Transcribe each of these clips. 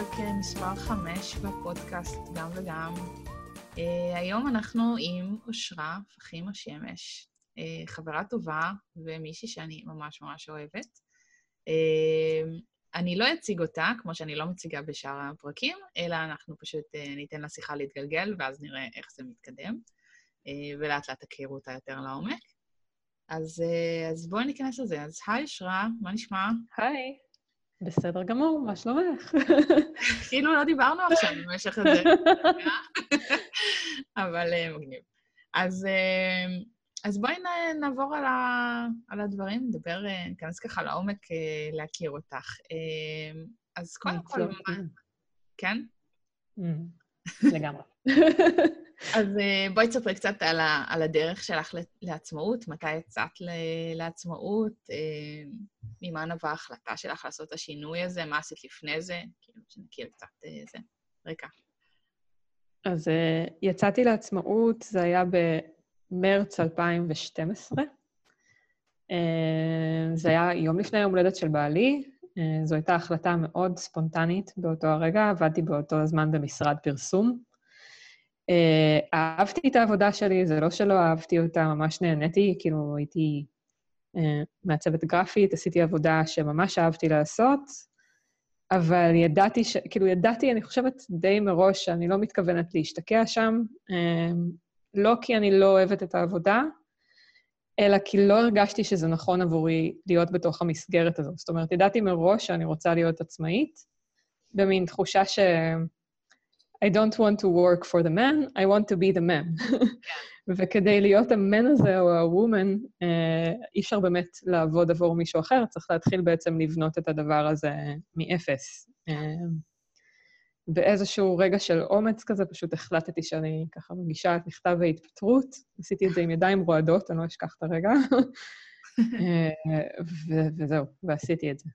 לפרק אה, מספר 5 בפודקאסט גם וגם. Uh, היום אנחנו עם אושרה פחים השמש, uh, חברה טובה ומישהי שאני ממש ממש אוהבת. Uh, אני לא אציג אותה, כמו שאני לא מציגה בשאר הפרקים, אלא אנחנו פשוט uh, ניתן לה שיחה להתגלגל, ואז נראה איך זה מתקדם, uh, ולאט לאט תכירו אותה יותר לעומק. אז, אז בואי ניכנס לזה. אז היי, אושרה, מה נשמע? היי. בסדר גמור, מה שלומך? כאילו לא דיברנו עכשיו במשך הזה, אבל uh, מגניב. אז, uh, אז בואי נעבור על, ה, על הדברים, נדבר, uh, ניכנס ככה לעומק להכיר אותך. אז קודם כל. כן? לגמרי. אז uh, בואי תספרי קצת על, ה, על הדרך שלך לעצמאות, מתי יצאת לעצמאות, uh, ממה נבעה ההחלטה שלך לעשות את השינוי הזה, מה עשית לפני זה, כאילו, שנכיר קצת uh, זה. רקע. אז uh, יצאתי לעצמאות, זה היה במרץ 2012. Uh, זה היה יום לפני יום הולדת של בעלי, זו הייתה החלטה מאוד ספונטנית באותו הרגע, עבדתי באותו הזמן במשרד פרסום. Uh, אהבתי את העבודה שלי, זה לא שלא אהבתי אותה, ממש נהניתי, כאילו הייתי uh, מעצבת גרפית, עשיתי עבודה שממש אהבתי לעשות, אבל ידעתי, ש... כאילו ידעתי, אני חושבת די מראש שאני לא מתכוונת להשתקע שם, uh, לא כי אני לא אוהבת את העבודה, אלא כי לא הרגשתי שזה נכון עבורי להיות בתוך המסגרת הזאת. זאת אומרת, ידעתי מראש שאני רוצה להיות עצמאית, במין תחושה ש... I don't want to work for the man, I want to be the man. וכדי להיות המן הזה או הוומן, אי אפשר באמת לעבוד עבור מישהו אחר, צריך להתחיל בעצם לבנות את הדבר הזה מאפס. באיזשהו רגע של אומץ כזה, פשוט החלטתי שאני ככה מגישה את מכתב ההתפטרות. עשיתי את זה עם ידיים רועדות, אני לא אשכח את הרגע. וזהו, ועשיתי את זה.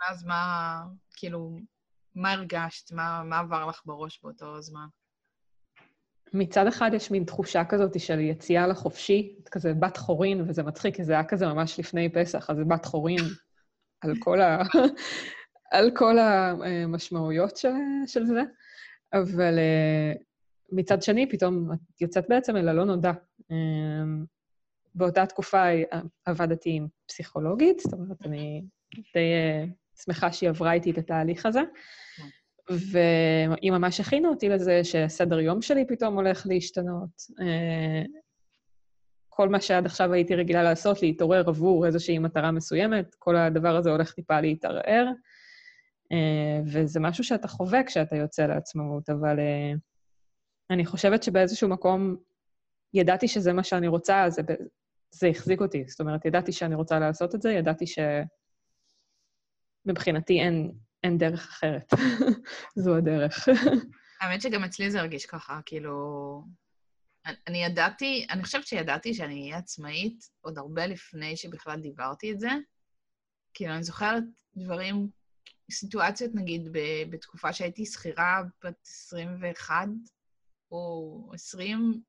ואז מה, כאילו, מה הרגשת? מה, מה עבר לך בראש באותו זמן? מצד אחד יש מין תחושה כזאת של יציאה לחופשי, את כזה בת חורין, וזה מצחיק, כי זה היה כזה ממש לפני פסח, אז זה בת חורין על כל, ה... על כל המשמעויות של, של זה. אבל uh, מצד שני, פתאום את יוצאת בעצם אל הלא נודע. Um, באותה תקופה עבדתי עם פסיכולוגית, זאת אומרת, אני די שמחה שהיא עברה איתי את התהליך הזה. והיא ממש הכינה אותי לזה שסדר יום שלי פתאום הולך להשתנות. אה, כל מה שעד עכשיו הייתי רגילה לעשות, להתעורר עבור איזושהי מטרה מסוימת, כל הדבר הזה הולך טיפה להתערער. אה, וזה משהו שאתה חווה כשאתה יוצא לעצמאות, אבל אה, אני חושבת שבאיזשהו מקום ידעתי שזה מה שאני רוצה, זה, זה החזיק אותי. זאת אומרת, ידעתי שאני רוצה לעשות את זה, ידעתי שמבחינתי אין, אין דרך אחרת. זו הדרך. האמת שגם אצלי זה הרגיש ככה, כאילו... אני ידעתי, אני חושבת שידעתי שאני אהיה עצמאית עוד הרבה לפני שבכלל דיברתי את זה. כאילו, אני זוכרת דברים, סיטואציות, נגיד, בתקופה שהייתי שכירה בת 21 או 20,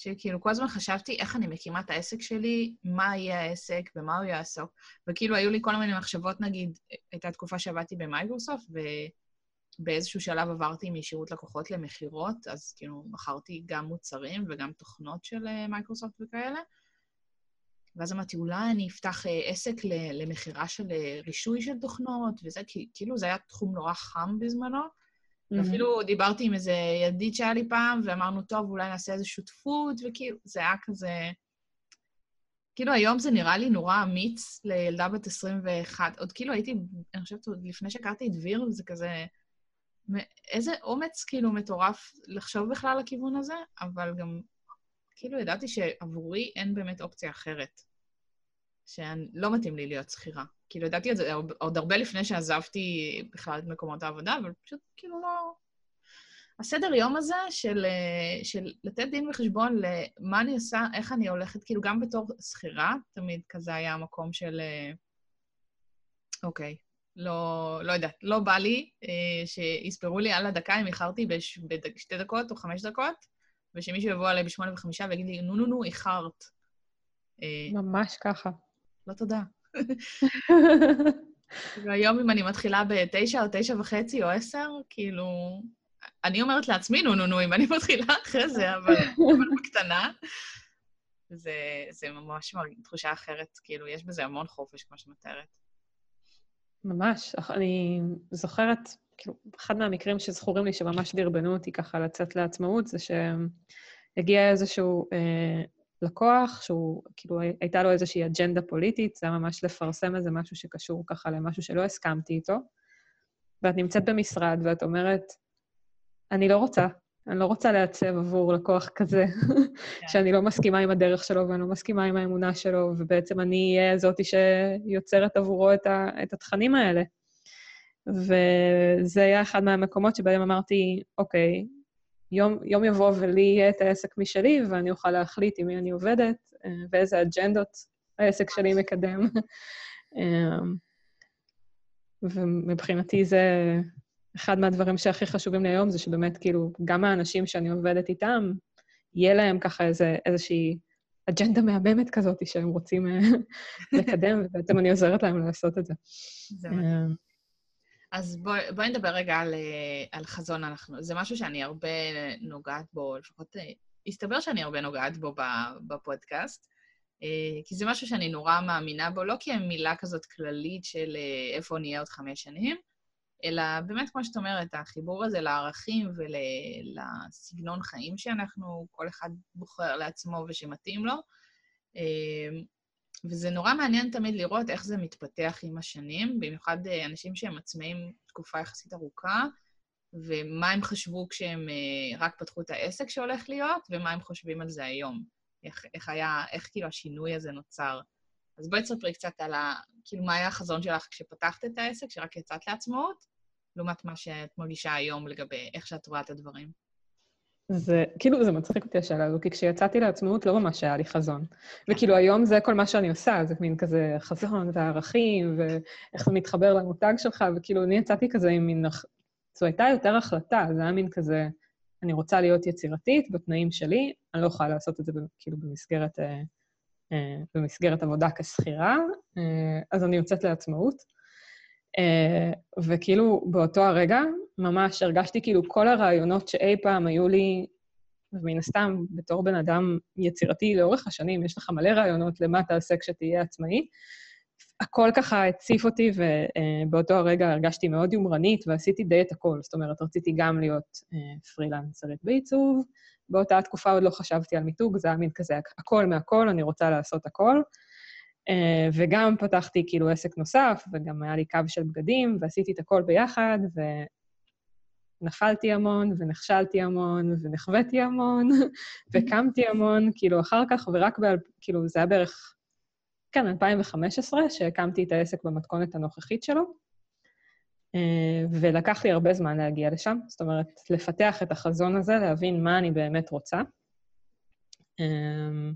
שכאילו כל הזמן חשבתי איך אני מקימה את העסק שלי, מה יהיה העסק, במה הוא יעסוק. וכאילו היו לי כל מיני מחשבות, נגיד, הייתה תקופה שעבדתי במייקרוסופט, ובאיזשהו שלב עברתי משירות לקוחות למכירות, אז כאילו מכרתי גם מוצרים וגם תוכנות של אה, מייקרוסופט וכאלה. ואז אמרתי, אולי אני אפתח אה, עסק למכירה של אה, רישוי של תוכנות, וזה, כאילו זה היה תחום נורא חם בזמנו. Mm-hmm. ואפילו דיברתי עם איזה ידיד שהיה לי פעם, ואמרנו, טוב, אולי נעשה איזו שותפות, וכאילו, זה היה כזה... כאילו, היום זה נראה לי נורא אמיץ לילדה בת 21. עוד כאילו הייתי, אני חושבת, עוד לפני שהכרתי את דביר, זה כזה... איזה אומץ, כאילו, מטורף לחשוב בכלל לכיוון הזה, אבל גם, כאילו, ידעתי שעבורי אין באמת אופציה אחרת. שלא מתאים לי להיות שכירה. כאילו, ידעתי את זה עוד הרבה לפני שעזבתי בכלל את מקומות העבודה, אבל פשוט כאילו לא... הסדר יום הזה של, אה, של לתת דין וחשבון למה אני עושה, איך אני הולכת, כאילו, גם בתור שכירה, תמיד כזה היה המקום של... אה, אוקיי, לא, לא יודעת, לא בא לי אה, שיספרו לי על הדקה אם איחרתי בש, בשתי דקות או חמש דקות, ושמישהו יבוא עליי בשמונה וחמישה ויגיד לי, נו, נו, נו, איחרת. ממש ככה. לא תודה. והיום אם אני מתחילה בתשע או תשע וחצי או עשר, כאילו... אני אומרת לעצמי, נו, נו, נו, אם אני מתחילה אחרי זה, אבל, אבל בקטנה, זה, זה ממש תחושה אחרת, כאילו, יש בזה המון חופש, כמו שאת מתארת. ממש. אני זוכרת, כאילו, אחד מהמקרים שזכורים לי שממש דרבנו אותי ככה לצאת לעצמאות, זה שהגיע איזשהו אה, לקוח, שהוא, כאילו, הייתה לו איזושהי אג'נדה פוליטית, זה היה ממש לפרסם איזה משהו שקשור ככה למשהו שלא הסכמתי איתו, ואת נמצאת במשרד ואת אומרת, אני לא רוצה, אני לא רוצה לעצב עבור לקוח כזה, כן. שאני לא מסכימה עם הדרך שלו ואני לא מסכימה עם האמונה שלו, ובעצם אני אהיה זאתי שיוצרת עבורו את, ה, את התכנים האלה. וזה היה אחד מהמקומות שבהם אמרתי, אוקיי, יום, יום יבוא ולי יהיה את העסק משלי, ואני אוכל להחליט עם מי אני עובדת אה, ואיזה אג'נדות העסק שלי מקדם. אה, ומבחינתי זה אחד מהדברים שהכי חשובים לי היום, זה שבאמת, כאילו, גם האנשים שאני עובדת איתם, יהיה להם ככה איזה, איזושהי אג'נדה מהממת כזאת שהם רוצים אה, לקדם, ובעצם אני עוזרת להם לעשות את זה. זה מדהים. אז בואי בוא נדבר רגע על, אה, על חזון אנחנו. זה משהו שאני הרבה נוגעת בו, לפחות אה, הסתבר שאני הרבה נוגעת בו בפודקאסט, אה, כי זה משהו שאני נורא מאמינה בו, לא כי מילה כזאת כללית של איפה נהיה עוד חמש שנים, אלא באמת, כמו שאת אומרת, החיבור הזה לערכים ולסגנון חיים שאנחנו, כל אחד בוחר לעצמו ושמתאים לו. וזה נורא מעניין תמיד לראות איך זה מתפתח עם השנים, במיוחד אה, אנשים שהם עצמאים תקופה יחסית ארוכה, ומה הם חשבו כשהם אה, רק פתחו את העסק שהולך להיות, ומה הם חושבים על זה היום. איך, איך היה, איך כאילו השינוי הזה נוצר. אז בואי תספרי קצת על ה... כאילו, מה היה החזון שלך כשפתחת את העסק, שרק יצאת לעצמאות, לעומת מה שאת מרגישה היום לגבי איך שאת רואה את הדברים. זה, כאילו, זה מצחיק אותי השאלה הזו, כי כשיצאתי לעצמאות לא ממש היה לי חזון. וכאילו, היום זה כל מה שאני עושה, זה מין כזה חזון וערכים, ואיך זה מתחבר למותג שלך, וכאילו, אני יצאתי כזה עם מין... זו הייתה יותר החלטה, זה היה מין כזה, אני רוצה להיות יצירתית בתנאים שלי, אני לא יכולה לעשות את זה כאילו במסגרת, אה, אה, במסגרת עבודה כשכירה, אה, אז אני יוצאת לעצמאות. אה, וכאילו, באותו הרגע, ממש הרגשתי כאילו כל הרעיונות שאי פעם היו לי, ומן הסתם, בתור בן אדם יצירתי לאורך השנים, יש לך מלא רעיונות למה תעשה כשתהיה עצמאי. הכל ככה הציף אותי, ובאותו הרגע הרגשתי מאוד יומרנית, ועשיתי די את הכל. זאת אומרת, רציתי גם להיות אה, פרילנסרית בעיצוב, באותה תקופה עוד לא חשבתי על מיתוג, זה היה מין כזה, הכל מהכל, אני רוצה לעשות הכל. אה, וגם פתחתי כאילו עסק נוסף, וגם היה לי קו של בגדים, ועשיתי את הכל ביחד, ונפלתי המון, ונכשלתי המון, ונחוויתי המון, וקמתי המון, כאילו, אחר כך, ורק ב... כאילו, זה היה בערך, כן, 2015, שהקמתי את העסק במתכונת הנוכחית שלו, אה, ולקח לי הרבה זמן להגיע לשם, זאת אומרת, לפתח את החזון הזה, להבין מה אני באמת רוצה. אה,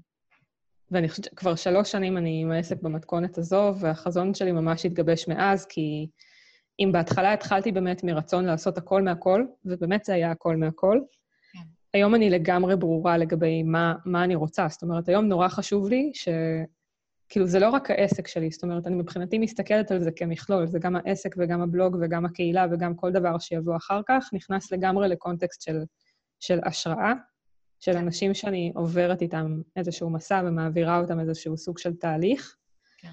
ואני חושבת שכבר שלוש שנים אני עם העסק במתכונת הזו, והחזון שלי ממש התגבש מאז, כי אם בהתחלה התחלתי באמת מרצון לעשות הכל מהכל, ובאמת זה היה הכל מהכל, כן. היום אני לגמרי ברורה לגבי מה, מה אני רוצה. זאת אומרת, היום נורא חשוב לי ש... כאילו, זה לא רק העסק שלי, זאת אומרת, אני מבחינתי מסתכלת על זה כמכלול, זה גם העסק וגם הבלוג וגם הקהילה וגם כל דבר שיבוא אחר כך, נכנס לגמרי לקונטקסט של, של השראה, של כן. אנשים שאני עוברת איתם איזשהו מסע ומעבירה אותם איזשהו סוג של תהליך. כן.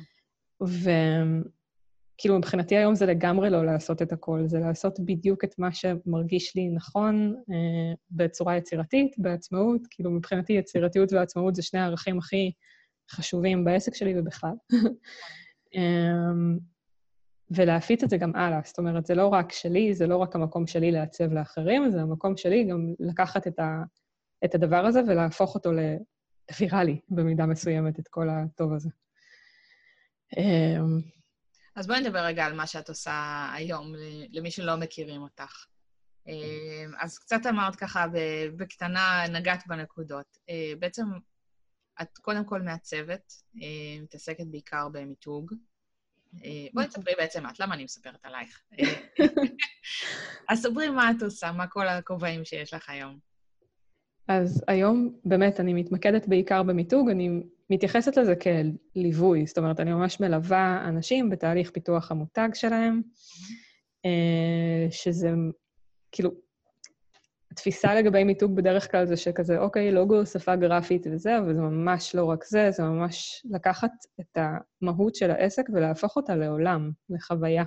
וכאילו, מבחינתי היום זה לגמרי לא לעשות את הכל, זה לעשות בדיוק את מה שמרגיש לי נכון אה, בצורה יצירתית, בעצמאות. כאילו, מבחינתי יצירתיות ועצמאות זה שני הערכים הכי חשובים בעסק שלי ובכלל. אמ, ולהפיץ את זה גם הלאה. זאת אומרת, זה לא רק שלי, זה לא רק המקום שלי לעצב לאחרים, זה המקום שלי גם לקחת את ה... את הדבר הזה ולהפוך אותו לוויראלי במידה מסוימת, את כל הטוב הזה. אז בואי נדבר רגע על מה שאת עושה היום, למי שלא מכירים אותך. אמ, אז קצת אמרת ככה, בקטנה נגעת בנקודות. אה, בעצם את קודם כל מעצבת, אה, מתעסקת בעיקר במיתוג. אה, בואי תספרי בעצם את, למה אני מספרת עלייך? אז ספרי מה את עושה, מה כל הכובעים שיש לך היום. אז היום באמת אני מתמקדת בעיקר במיתוג, אני מתייחסת לזה כליווי, זאת אומרת, אני ממש מלווה אנשים בתהליך פיתוח המותג שלהם, אה, שזה כאילו, התפיסה לגבי מיתוג בדרך כלל זה שכזה, אוקיי, לוגו, שפה גרפית וזה, אבל זה ממש לא רק זה, זה ממש לקחת את המהות של העסק ולהפוך אותה לעולם, לחוויה,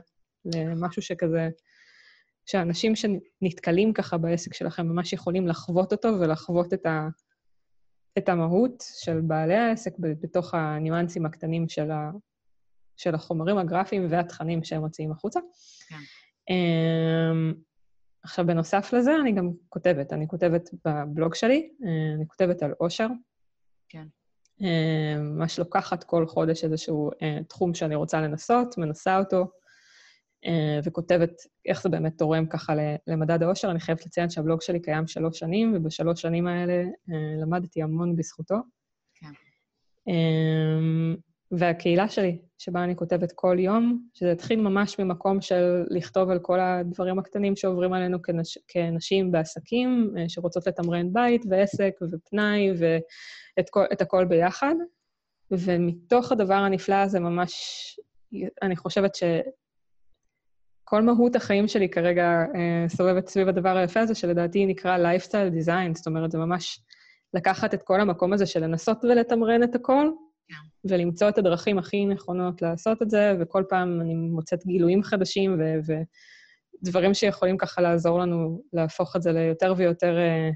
למשהו שכזה, שאנשים שנתקלים ככה בעסק שלכם ממש יכולים לחוות אותו ולחוות את, ה, את המהות של בעלי העסק בתוך הניואנסים הקטנים של, ה, של החומרים הגרפיים והתכנים שהם מוציאים החוצה. כן. אמ, עכשיו, בנוסף לזה, אני גם כותבת. אני כותבת בבלוג שלי, אה, אני כותבת על אושר. כן. אה, ממש לוקחת כל חודש איזשהו אה, תחום שאני רוצה לנסות, מנסה אותו, וכותבת איך זה באמת תורם ככה למדד האושר. אני חייבת לציין שהבלוג שלי קיים שלוש שנים, ובשלוש שנים האלה למדתי המון בזכותו. כן. והקהילה שלי, שבה אני כותבת כל יום, שזה התחיל ממש ממקום של לכתוב על כל הדברים הקטנים שעוברים עלינו כנש, כנשים בעסקים, אה, שרוצות לתמרן בית ועסק ופנאי ואת כל, הכל ביחד. ומתוך הדבר הנפלא הזה ממש, אני חושבת שכל מהות החיים שלי כרגע אה, סובבת סביב הדבר היפה הזה, שלדעתי נקרא lifestyle design, זאת אומרת, זה ממש לקחת את כל המקום הזה של לנסות ולתמרן את הכל, כן. ולמצוא את הדרכים הכי נכונות לעשות את זה, וכל פעם אני מוצאת גילויים חדשים ו- ודברים שיכולים ככה לעזור לנו להפוך את זה ליותר ויותר, אה,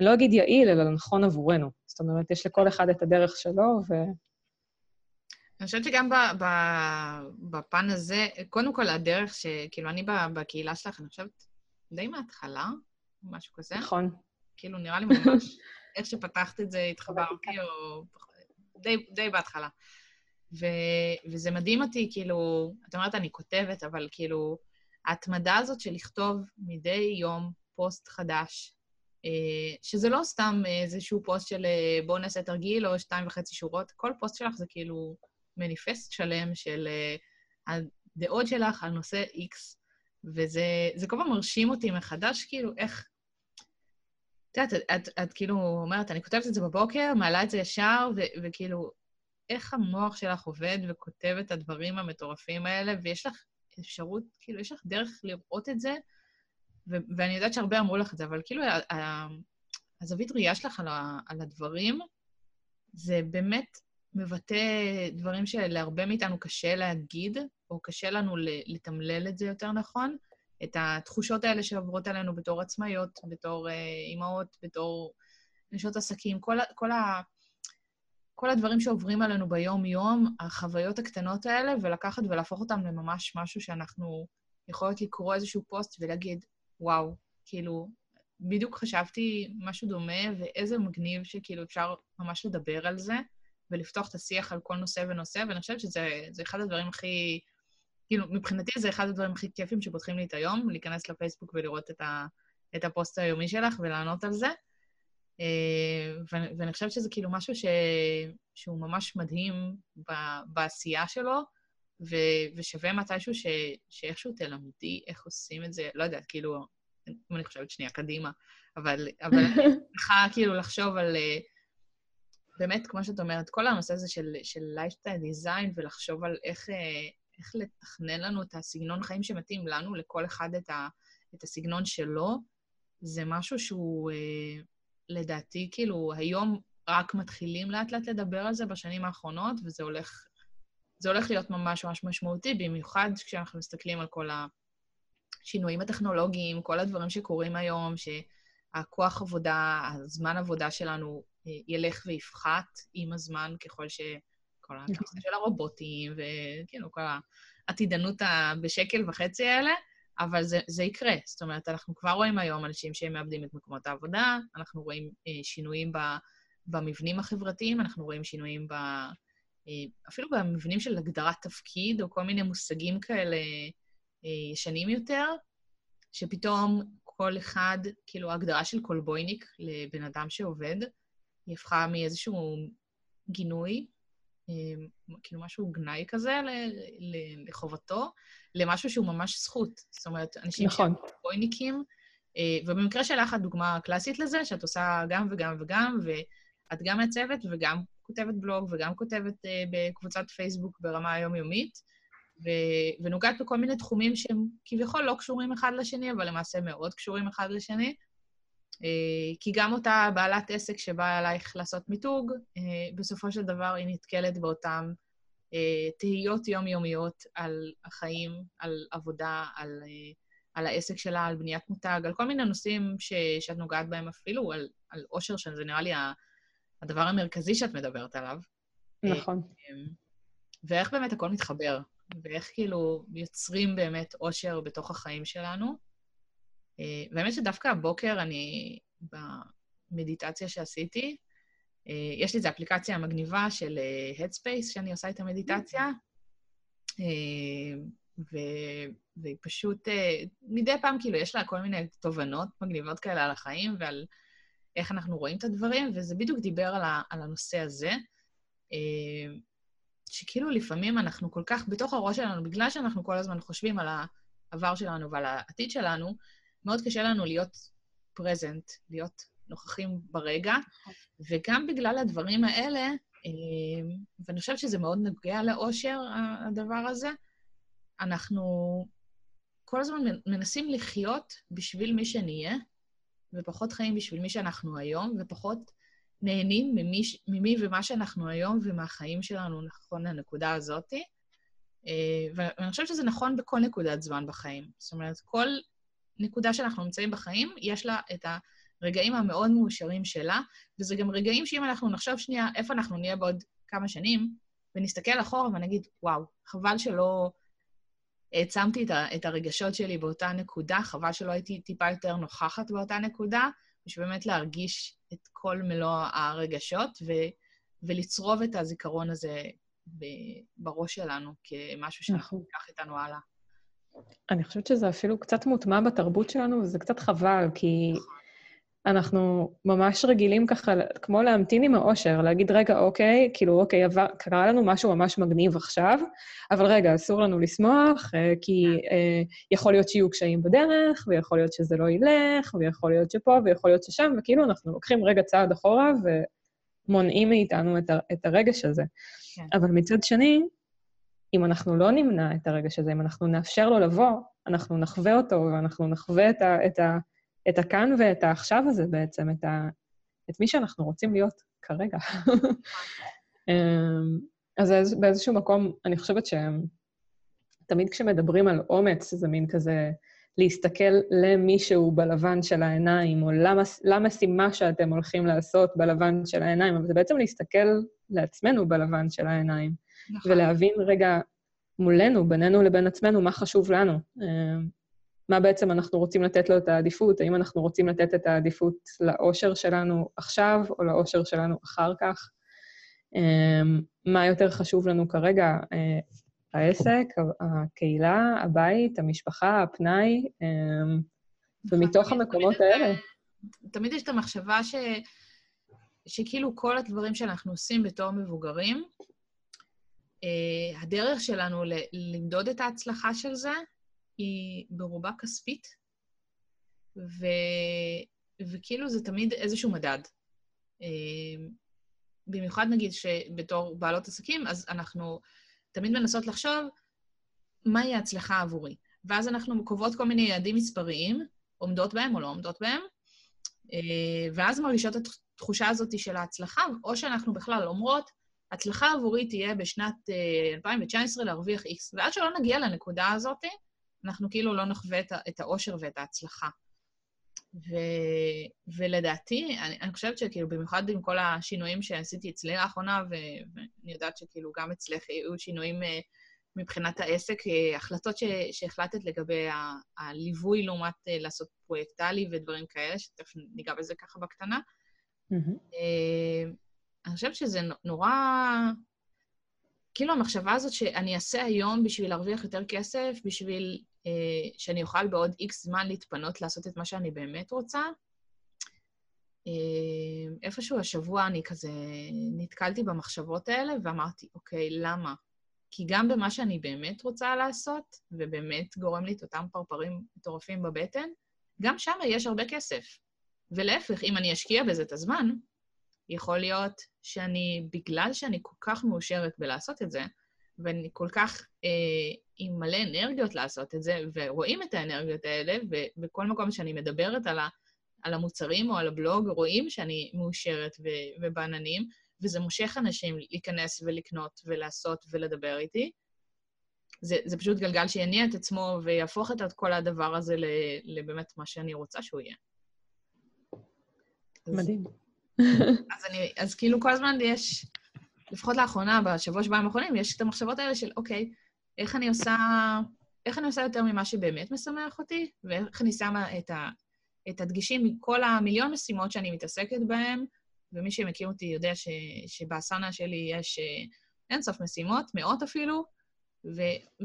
לא אגיד יעיל, אלא נכון עבורנו. זאת אומרת, יש לכל אחד את הדרך שלו, ו... אני חושבת שגם בפן הזה, קודם כל הדרך ש... כאילו, אני בקהילה שלך, אני חושבת, די מההתחלה, משהו כזה. נכון. כאילו, נראה לי ממש, איך שפתחת את זה, התחברתי, או די, די בהתחלה. ו, וזה מדהים אותי, כאילו, את אומרת, אני כותבת, אבל כאילו, ההתמדה הזאת של לכתוב מדי יום פוסט חדש, אה, שזה לא סתם איזשהו פוסט של אה, בואו נעשה תרגיל או שתיים וחצי שורות, כל פוסט שלך זה כאילו מניפסט שלם של אה, הדעות שלך על נושא X, וזה כל פעם מרשים אותי מחדש, כאילו, איך, את יודעת, את, את, את כאילו אומרת, אני כותבת את זה בבוקר, מעלה את זה ישר, ו, וכאילו, איך המוח שלך עובד וכותב את הדברים המטורפים האלה, ויש לך אפשרות, כאילו, יש לך דרך לראות את זה, ו, ואני יודעת שהרבה אמרו לך את זה, אבל כאילו, הזווית ראייה שלך על, ה, על הדברים, זה באמת מבטא דברים שלהרבה מאיתנו קשה להגיד, או קשה לנו לתמלל את זה יותר נכון, את התחושות האלה שעוברות עלינו בתור עצמאיות, בתור אה, אימהות, בתור נשות עסקים, כל, כל, ה, כל הדברים שעוברים עלינו ביום-יום, החוויות הקטנות האלה, ולקחת ולהפוך אותם לממש משהו שאנחנו יכולות לקרוא איזשהו פוסט ולהגיד, וואו, כאילו, בדיוק חשבתי משהו דומה, ואיזה מגניב שכאילו אפשר ממש לדבר על זה, ולפתוח את השיח על כל נושא ונושא, ואני חושבת שזה אחד הדברים הכי... כאילו, מבחינתי זה אחד הדברים הכי כיפים שפותחים לי את היום, להיכנס לפייסבוק ולראות את, ה, את הפוסט היומי שלך ולענות על זה. אה, ואני חושבת שזה כאילו משהו ש, שהוא ממש מדהים ב- בעשייה שלו, ו- ושווה מתישהו ש, שאיכשהו תלמדי איך עושים את זה, לא יודעת, כאילו, אם אני חושבת שנייה קדימה, אבל, אבל אני צריכה כאילו לחשוב על... באמת, כמו שאת אומרת, כל הנושא הזה של, של lifestyle design ולחשוב על איך, אה, איך לתכנן לנו את הסגנון חיים שמתאים לנו, לכל אחד את, ה, את הסגנון שלו, זה משהו שהוא, אה, לדעתי, כאילו, היום רק מתחילים לאט-לאט לדבר על זה בשנים האחרונות, וזה הולך, זה הולך להיות ממש ממש משמעותי, במיוחד כשאנחנו מסתכלים על כל השינויים הטכנולוגיים, כל הדברים שקורים היום, שהכוח עבודה, הזמן עבודה שלנו ילך ויפחת עם הזמן ככל ש... כל הכניסה נכון. של הרובוטים, וכאילו, כל העתידנות בשקל וחצי האלה, אבל זה, זה יקרה. זאת אומרת, אנחנו כבר רואים היום אנשים שהם מאבדים את מקומות העבודה, אנחנו רואים אה, שינויים ב, במבנים החברתיים, אנחנו רואים שינויים ב... אה, אפילו במבנים של הגדרת תפקיד, או כל מיני מושגים כאלה אה, ישנים יותר, שפתאום כל אחד, כאילו, ההגדרה של קולבויניק לבן אדם שעובד, היא הפכה מאיזשהו גינוי אמ, כאילו משהו גנאי כזה לחובתו, למשהו שהוא ממש זכות. זאת אומרת, אנשים נכון. שהם בויניקים, אה, ובמקרה שלך הדוגמה הקלאסית לזה, שאת עושה גם וגם וגם, ואת גם מעצבת וגם כותבת בלוג וגם כותבת uh, בקבוצת פייסבוק ברמה היומיומית, ו- ונוגעת בכל מיני תחומים שהם כביכול לא קשורים אחד לשני, אבל למעשה מאוד קשורים אחד לשני. Uh, כי גם אותה בעלת עסק שבאה אלייך לעשות מיתוג, uh, בסופו של דבר היא נתקלת באותן uh, תהיות יומיומיות על החיים, על עבודה, על... על העסק שלה, על בניית מותג, על כל מיני נושאים ש, שאת נוגעת בהם אפילו, על, על אושר, שזה נראה לי הדבר המרכזי שאת מדברת עליו. נכון. אמ, ואיך באמת הכל מתחבר, ואיך כאילו יוצרים באמת אושר בתוך החיים שלנו. אה, והאמת שדווקא הבוקר אני, במדיטציה שעשיתי, אה, יש לי איזו אפליקציה מגניבה של אה, Headspace, שאני עושה את המדיטציה, ו... והיא פשוט, מדי פעם כאילו יש לה כל מיני תובנות מגניבות כאלה על החיים ועל איך אנחנו רואים את הדברים, וזה בדיוק דיבר על, ה, על הנושא הזה, שכאילו לפעמים אנחנו כל כך בתוך הראש שלנו, בגלל שאנחנו כל הזמן חושבים על העבר שלנו ועל העתיד שלנו, מאוד קשה לנו להיות פרזנט, להיות נוכחים ברגע, וגם בגלל הדברים האלה, אה, ואני חושבת שזה מאוד נוגע לאושר, הדבר הזה, אנחנו כל הזמן מנסים לחיות בשביל מי שנהיה, ופחות חיים בשביל מי שאנחנו היום, ופחות נהנים ממי, ממי ומה שאנחנו היום ומהחיים שלנו נכון לנקודה הזאת. אה, ואני חושבת שזה נכון בכל נקודת זמן בחיים. זאת אומרת, כל נקודה שאנחנו נמצאים בחיים, יש לה את הרגעים המאוד מאושרים שלה, וזה גם רגעים שאם אנחנו נחשוב שנייה איפה אנחנו נהיה בעוד כמה שנים, ונסתכל אחורה ונגיד, וואו, חבל שלא העצמתי את, את הרגשות שלי באותה נקודה, חבל שלא הייתי טיפה יותר נוכחת באותה נקודה, בשביל באמת להרגיש את כל מלוא הרגשות ו, ולצרוב את הזיכרון הזה ב, בראש שלנו כמשהו שאנחנו נכון. ניקח איתנו הלאה. אני חושבת שזה אפילו קצת מוטמע בתרבות שלנו, וזה קצת חבל, כי. אנחנו ממש רגילים ככה, כמו להמתין עם האושר, להגיד, רגע, אוקיי, כאילו, אוקיי, עבר, קרה לנו משהו ממש מגניב עכשיו, אבל רגע, אסור לנו לשמוח, אה, כי אה, יכול להיות שיהיו קשיים בדרך, ויכול להיות שזה לא ילך, ויכול להיות שפה, ויכול להיות ששם, וכאילו אנחנו לוקחים רגע צעד אחורה ומונעים מאיתנו את הרגש הזה. כן. אבל מצד שני, אם אנחנו לא נמנע את הרגש הזה, אם אנחנו נאפשר לו לבוא, אנחנו נחווה אותו, ואנחנו נחווה את ה... את ה את הכאן ואת העכשיו הזה בעצם, את, ה, את מי שאנחנו רוצים להיות כרגע. אמ, אז באיזשהו מקום, אני חושבת שתמיד כשמדברים על אומץ, זה מין כזה להסתכל למישהו בלבן של העיניים, או למשימה שאתם הולכים לעשות בלבן של העיניים, אבל זה בעצם להסתכל לעצמנו בלבן של העיניים, נכון. ולהבין רגע מולנו, בינינו לבין עצמנו, מה חשוב לנו. אמ, מה בעצם אנחנו רוצים לתת לו את העדיפות, האם אנחנו רוצים לתת את העדיפות לאושר שלנו עכשיו או לאושר שלנו אחר כך. אמ, מה יותר חשוב לנו כרגע, אה, העסק, הקהילה, הבית, המשפחה, הפנאי, אמ, ומתוך המקומות האלה. תמיד יש את המחשבה ש... שכאילו כל הדברים שאנחנו עושים בתור מבוגרים, אה, הדרך שלנו למדוד את ההצלחה של זה היא ברובה כספית, ו... וכאילו זה תמיד איזשהו מדד. אה, במיוחד נגיד שבתור בעלות עסקים, אז אנחנו תמיד מנסות לחשוב מהי ההצלחה עבורי. ואז אנחנו קובעות כל מיני יעדים מספריים, עומדות בהם או לא עומדות בהם, אה, ואז מרגישות את התחושה הזאת של ההצלחה, או שאנחנו בכלל אומרות, הצלחה עבורי תהיה בשנת 2019 אה, להרוויח X, ועד שלא נגיע לנקודה הזאת, אנחנו כאילו לא נחווה את, את האושר ואת ההצלחה. ו, ולדעתי, אני, אני חושבת שכאילו, במיוחד עם כל השינויים שעשיתי אצלי לאחרונה, ו, ואני יודעת שכאילו גם אצלך היו שינויים uh, מבחינת העסק, uh, החלטות ש, שהחלטת לגבי ה, הליווי לעומת uh, לעשות פרויקטלי ודברים כאלה, שתכף ניגע בזה ככה בקטנה. Mm-hmm. Uh, אני חושבת שזה נורא... כאילו המחשבה הזאת שאני אעשה היום בשביל להרוויח יותר כסף, בשביל אה, שאני אוכל בעוד איקס זמן להתפנות לעשות את מה שאני באמת רוצה. אה, איפשהו השבוע אני כזה נתקלתי במחשבות האלה ואמרתי, אוקיי, למה? כי גם במה שאני באמת רוצה לעשות, ובאמת גורם לי את אותם פרפרים מטורפים בבטן, גם שם יש הרבה כסף. ולהפך, אם אני אשקיע בזה את הזמן, יכול להיות שאני, בגלל שאני כל כך מאושרת בלעשות את זה, ואני כל כך אה, עם מלא אנרגיות לעשות את זה, ורואים את האנרגיות האלה, ובכל מקום שאני מדברת על, ה, על המוצרים או על הבלוג, רואים שאני מאושרת ו- ובעננים, וזה מושך אנשים להיכנס ולקנות ולעשות ולדבר איתי. זה, זה פשוט גלגל שיניע את עצמו ויהפוך את כל הדבר הזה לבאמת מה שאני רוצה שהוא יהיה. מדהים. אז, אני, אז כאילו כל הזמן יש, לפחות לאחרונה, בשבוע שבועיים האחרונים, יש את המחשבות האלה של, אוקיי, איך אני עושה, איך אני עושה יותר ממה שבאמת משמח אותי, ואיך אני שמה את, ה, את הדגישים מכל המיליון משימות שאני מתעסקת בהן, ומי שמכיר אותי יודע ש, שבאסנה שלי יש אה, אינסוף משימות, מאות אפילו,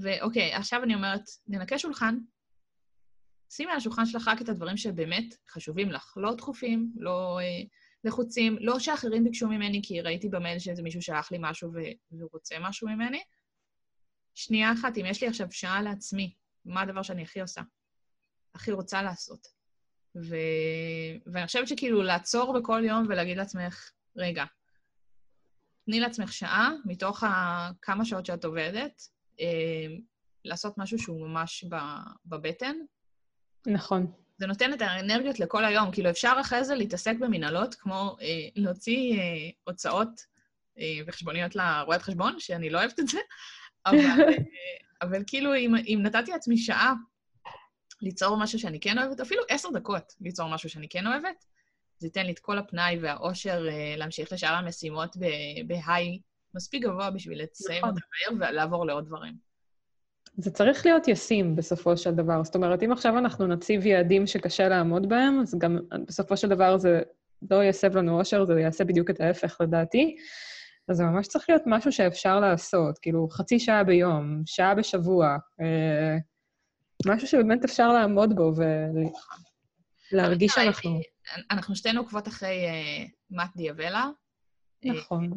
ואוקיי, עכשיו אני אומרת, ננקה שולחן, שימי על השולחן שלך רק את הדברים שבאמת חשובים לך, לא דחופים, לא אה, לחוצים, לא שאחרים ביקשו ממני, כי ראיתי במייל שאיזה מישהו שלח לי משהו והוא רוצה משהו ממני. שנייה אחת, אם יש לי עכשיו שעה לעצמי, מה הדבר שאני הכי עושה? הכי רוצה לעשות. ו... ואני חושבת שכאילו לעצור בכל יום ולהגיד לעצמך, רגע, תני לעצמך שעה מתוך כמה שעות שאת עובדת, אה, לעשות משהו שהוא ממש בבטן. נכון. זה נותן את האנרגיות לכל היום. כאילו, אפשר אחרי זה להתעסק במנהלות, כמו אה, להוציא אה, הוצאות אה, וחשבוניות לרואת חשבון, שאני לא אוהבת את זה, אבל, אה, אבל כאילו, אם, אם נתתי לעצמי שעה ליצור משהו שאני כן אוהבת, אפילו עשר דקות ליצור משהו שאני כן אוהבת, זה ייתן לי את כל הפנאי והאושר אה, להמשיך לשאר המשימות בהיי מספיק גבוה בשביל לסיים נכון. אותם מהר ולעבור לעוד דברים. זה צריך להיות ישים בסופו של דבר. זאת אומרת, אם עכשיו אנחנו נציב יעדים שקשה לעמוד בהם, אז גם בסופו של דבר זה לא יסב לנו אושר, זה יעשה בדיוק את ההפך לדעתי. אז זה ממש צריך להיות משהו שאפשר לעשות, כאילו חצי שעה ביום, שעה בשבוע, אה, משהו שבאמת אפשר לעמוד בו ולהרגיש שאנחנו... אנחנו שתינו עוקבות אחרי uh, מאט דיאבלה. נכון.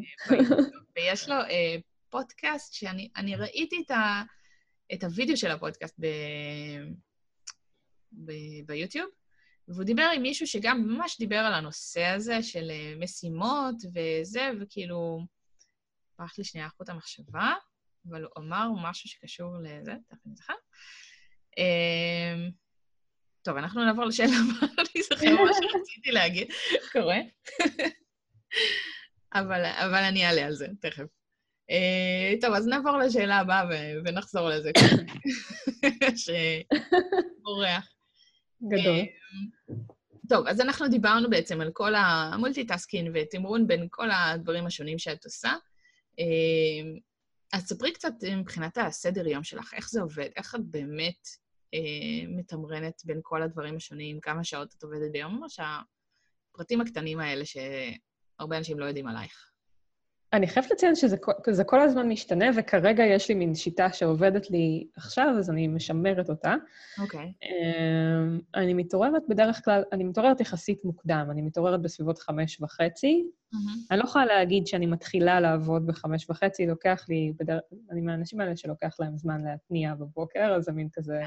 ויש לו uh, פודקאסט שאני ראיתי את, ה, את הוידאו של הפודקאסט ב, ב, ביוטיוב, והוא דיבר עם מישהו שגם ממש דיבר על הנושא הזה של uh, משימות וזה, וכאילו, ברח לי שנייה חוט המחשבה, אבל הוא אמר משהו שקשור לזה, תכף אני זוכר. אה, טוב, אנחנו נעבור לשאלה הבאה, אני זוכר מה שרציתי להגיד. קורה. אבל, אבל אני אעלה על זה, תכף. אה, טוב, אז נעבור לשאלה הבאה ונחזור לזה. שבורח. גדול. אה, טוב, אז אנחנו דיברנו בעצם על כל ה multitasking ותמרון בין כל הדברים השונים שאת עושה. Uh, אז ספרי קצת מבחינת הסדר יום שלך, איך זה עובד, איך את באמת אה, מתמרנת בין כל הדברים השונים, כמה שעות את עובדת ביום, ממש הפרטים הקטנים האלה שהרבה אנשים לא יודעים עלייך. אני חייבת לציין שזה כל הזמן משתנה, וכרגע יש לי מין שיטה שעובדת לי עכשיו, אז אני משמרת אותה. אוקיי. Okay. אמ, אני מתעוררת בדרך כלל, אני מתעוררת יחסית מוקדם, אני מתעוררת בסביבות חמש וחצי. Mm-hmm. אני לא יכולה להגיד שאני מתחילה לעבוד בחמש וחצי, לוקח לי, בדר... אני מהאנשים האלה שלוקח להם זמן להתניע בבוקר, אז זה מין כזה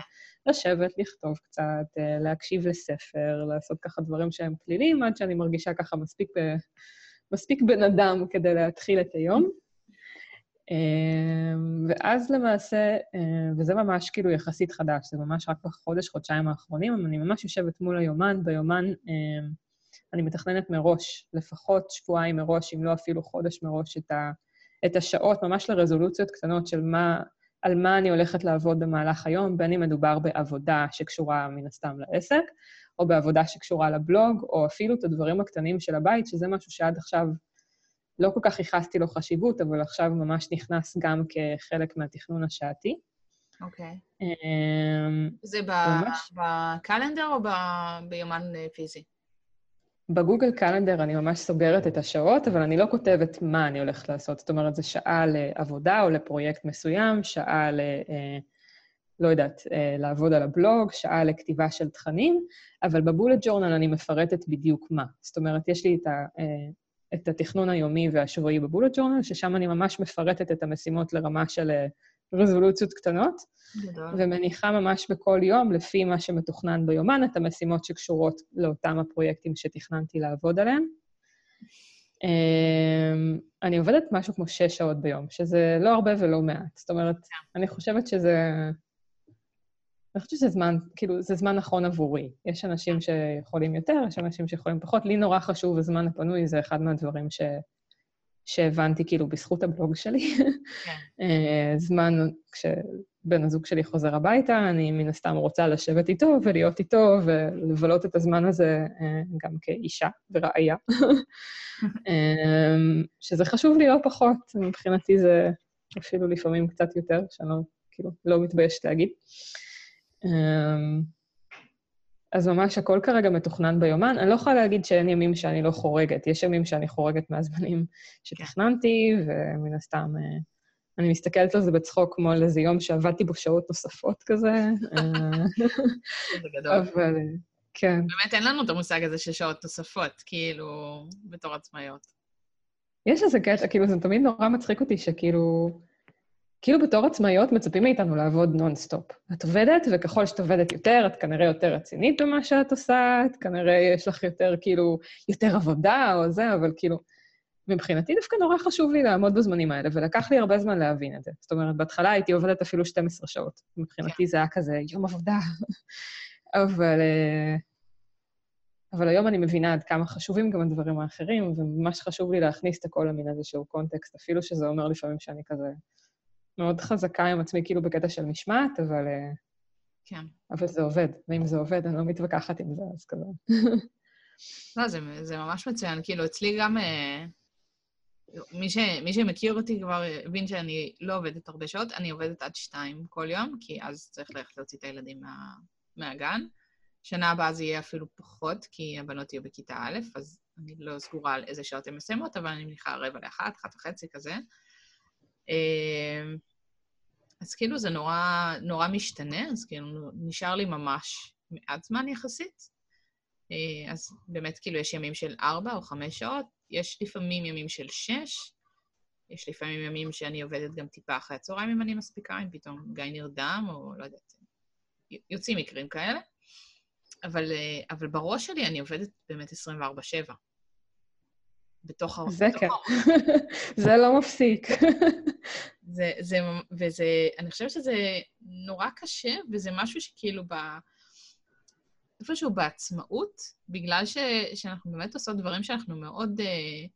לשבת, לכתוב קצת, אה, להקשיב לספר, לעשות ככה דברים שהם פליליים, עד שאני מרגישה ככה מספיק ב... מספיק בן אדם כדי להתחיל את היום. אמ, ואז למעשה, אה, וזה ממש כאילו יחסית חדש, זה ממש רק בחודש, חודשיים האחרונים, אני ממש יושבת מול היומן, ביומן אמ, אני מתכננת מראש, לפחות שבועיים מראש, אם לא אפילו חודש מראש, את, ה, את השעות, ממש לרזולוציות קטנות של מה, על מה אני הולכת לעבוד במהלך היום, בין אם מדובר בעבודה שקשורה מן הסתם לעסק, או בעבודה שקשורה לבלוג, או אפילו את הדברים הקטנים של הבית, שזה משהו שעד עכשיו לא כל כך ייחסתי לו חשיבות, אבל עכשיו ממש נכנס גם כחלק מהתכנון השעתי. אוקיי. Okay. אמ, זה ממש... בקלנדר או ב... ביומן פיזי? בגוגל קלנדר אני ממש סוגרת את השעות, אבל אני לא כותבת מה אני הולכת לעשות. זאת אומרת, זו שעה לעבודה או לפרויקט מסוים, שעה ל... אה, לא יודעת, אה, לעבוד על הבלוג, שעה לכתיבה של תכנים, אבל בבולט ג'ורנל אני מפרטת בדיוק מה. זאת אומרת, יש לי את, ה, אה, את התכנון היומי והשבועי בבולט ג'ורנל, ששם אני ממש מפרטת את המשימות לרמה של אה, רזולוציות קטנות, גדול. ומניחה ממש בכל יום, לפי מה שמתוכנן ביומן, את המשימות שקשורות לאותם הפרויקטים שתכננתי לעבוד עליהם. אמ, אני עובדת משהו כמו שש שעות ביום, שזה לא הרבה ולא מעט. זאת אומרת, אני חושבת שזה... אני חושבת שזה זמן, כאילו, זה זמן נכון עבורי. יש אנשים שיכולים יותר, יש אנשים שיכולים פחות. לי נורא חשוב הזמן הפנוי, זה אחד מהדברים ש... שהבנתי כאילו בזכות הבלוג שלי. כן. אה, זמן, כשבן הזוג שלי חוזר הביתה, אני מן הסתם רוצה לשבת איתו ולהיות איתו ולבלות את הזמן הזה אה, גם כאישה ורעיה. אה, שזה חשוב לי לא פחות, מבחינתי זה אפילו לפעמים קצת יותר, שאני לא, כאילו, לא מתביישת להגיד. אז ממש הכל כרגע מתוכנן ביומן. אני לא יכולה להגיד שאין ימים שאני לא חורגת. יש ימים שאני חורגת מהזמנים שתכננתי, ומן הסתם אה, אני מסתכלת על זה בצחוק כמו על איזה יום שעבדתי בו שעות נוספות כזה. אה, זה גדול. אבל כן. באמת אין לנו את המושג הזה של שעות נוספות, כאילו, בתור עצמאיות. יש איזה קטע, כאילו, זה תמיד נורא מצחיק אותי שכאילו... כאילו בתור עצמאיות מצפים מאיתנו לעבוד נונסטופ. את עובדת, וככל שאת עובדת יותר, את כנראה יותר רצינית במה שאת עושה, את כנראה יש לך יותר, כאילו, יותר עבודה או זה, אבל כאילו, מבחינתי דווקא נורא חשוב לי לעמוד בזמנים האלה, ולקח לי הרבה זמן להבין את זה. זאת אומרת, בהתחלה הייתי עובדת אפילו 12 שעות. מבחינתי זה היה כזה יום עבודה. אבל... אה, אבל היום אני מבינה עד כמה חשובים גם הדברים האחרים, וממש חשוב לי להכניס את הכל למין איזשהו קונטקסט, אפילו שזה אומר לפעמים שאני כזה מאוד חזקה עם עצמי, כאילו בקטע של משמעת, אבל... אה, כן. אבל זה עובד, ואם זה עובד, אני לא מתווכחת עם זה, אז כזה. לא, זה, זה ממש מצוין. כאילו, אצלי גם... אה, מי, ש, מי שמכיר אותי כבר הבין שאני לא עובדת הרבה שעות, אני עובדת עד שתיים כל יום, כי אז צריך ללכת להוציא את הילדים מה, מהגן. שנה הבאה זה יהיה אפילו פחות, כי הבנות יהיו בכיתה א', אז אני לא סגורה על איזה שעות הן מסיימות, אבל אני מניחה רבע לאחת, אחת וחצי כזה. אמ, אז כאילו זה נורא, נורא משתנה, אז כאילו נשאר לי ממש מעט זמן יחסית. אה, אז באמת כאילו יש ימים של ארבע או חמש שעות, יש לפעמים ימים של שש, יש לפעמים ימים שאני עובדת גם טיפה אחרי הצהריים אם אני מספיקה, אם פתאום גיא נרדם, או לא יודעת, יוצאים מקרים כאלה. אבל, אה, אבל בראש שלי אני עובדת באמת 24-7. בתוך הראש. זה כן. זה לא מפסיק. זה, זה, וזה, אני חושבת שזה נורא קשה, וזה משהו שכאילו ב... איפשהו בעצמאות, בגלל ש, שאנחנו באמת עושות דברים שאנחנו מאוד uh,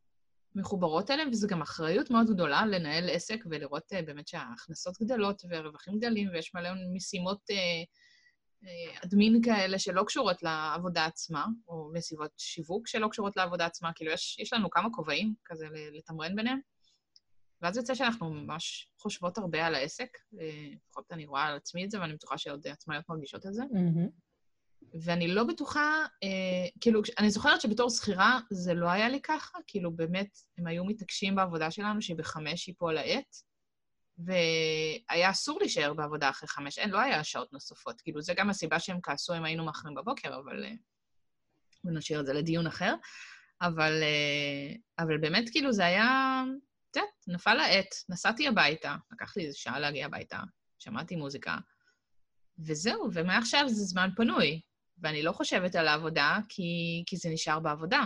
מחוברות אליהם, וזו גם אחריות מאוד גדולה לנהל עסק ולראות uh, באמת שההכנסות גדלות והרווחים גדלים, ויש מלא משימות uh, אדמין כאלה שלא קשורות לעבודה עצמה, או מסיבות שיווק שלא קשורות לעבודה עצמה, כאילו יש, יש לנו כמה כובעים כזה לתמרן ביניהם. ואז יוצא שאנחנו ממש חושבות הרבה על העסק, לפחות אני רואה על עצמי את זה, ואני בטוחה שעוד עצמאיות מרגישות את זה. Mm-hmm. ואני לא בטוחה, אה, כאילו, אני זוכרת שבתור שכירה זה לא היה לי ככה, כאילו באמת, הם היו מתעקשים בעבודה שלנו שהיא בחמש ייפול העט, והיה אסור להישאר בעבודה אחרי חמש, אין, לא היה שעות נוספות. כאילו, זה גם הסיבה שהם כעסו אם היינו מאחרים בבוקר, אבל... אה, נשאיר את זה לדיון אחר. אבל, אה, אבל באמת, כאילו, זה היה... את יודעת, נפל העט, נסעתי הביתה, לקח לי איזה שעה להגיע הביתה, שמעתי מוזיקה, וזהו, ומעכשיו זה זמן פנוי. ואני לא חושבת על העבודה, כי, כי זה נשאר בעבודה.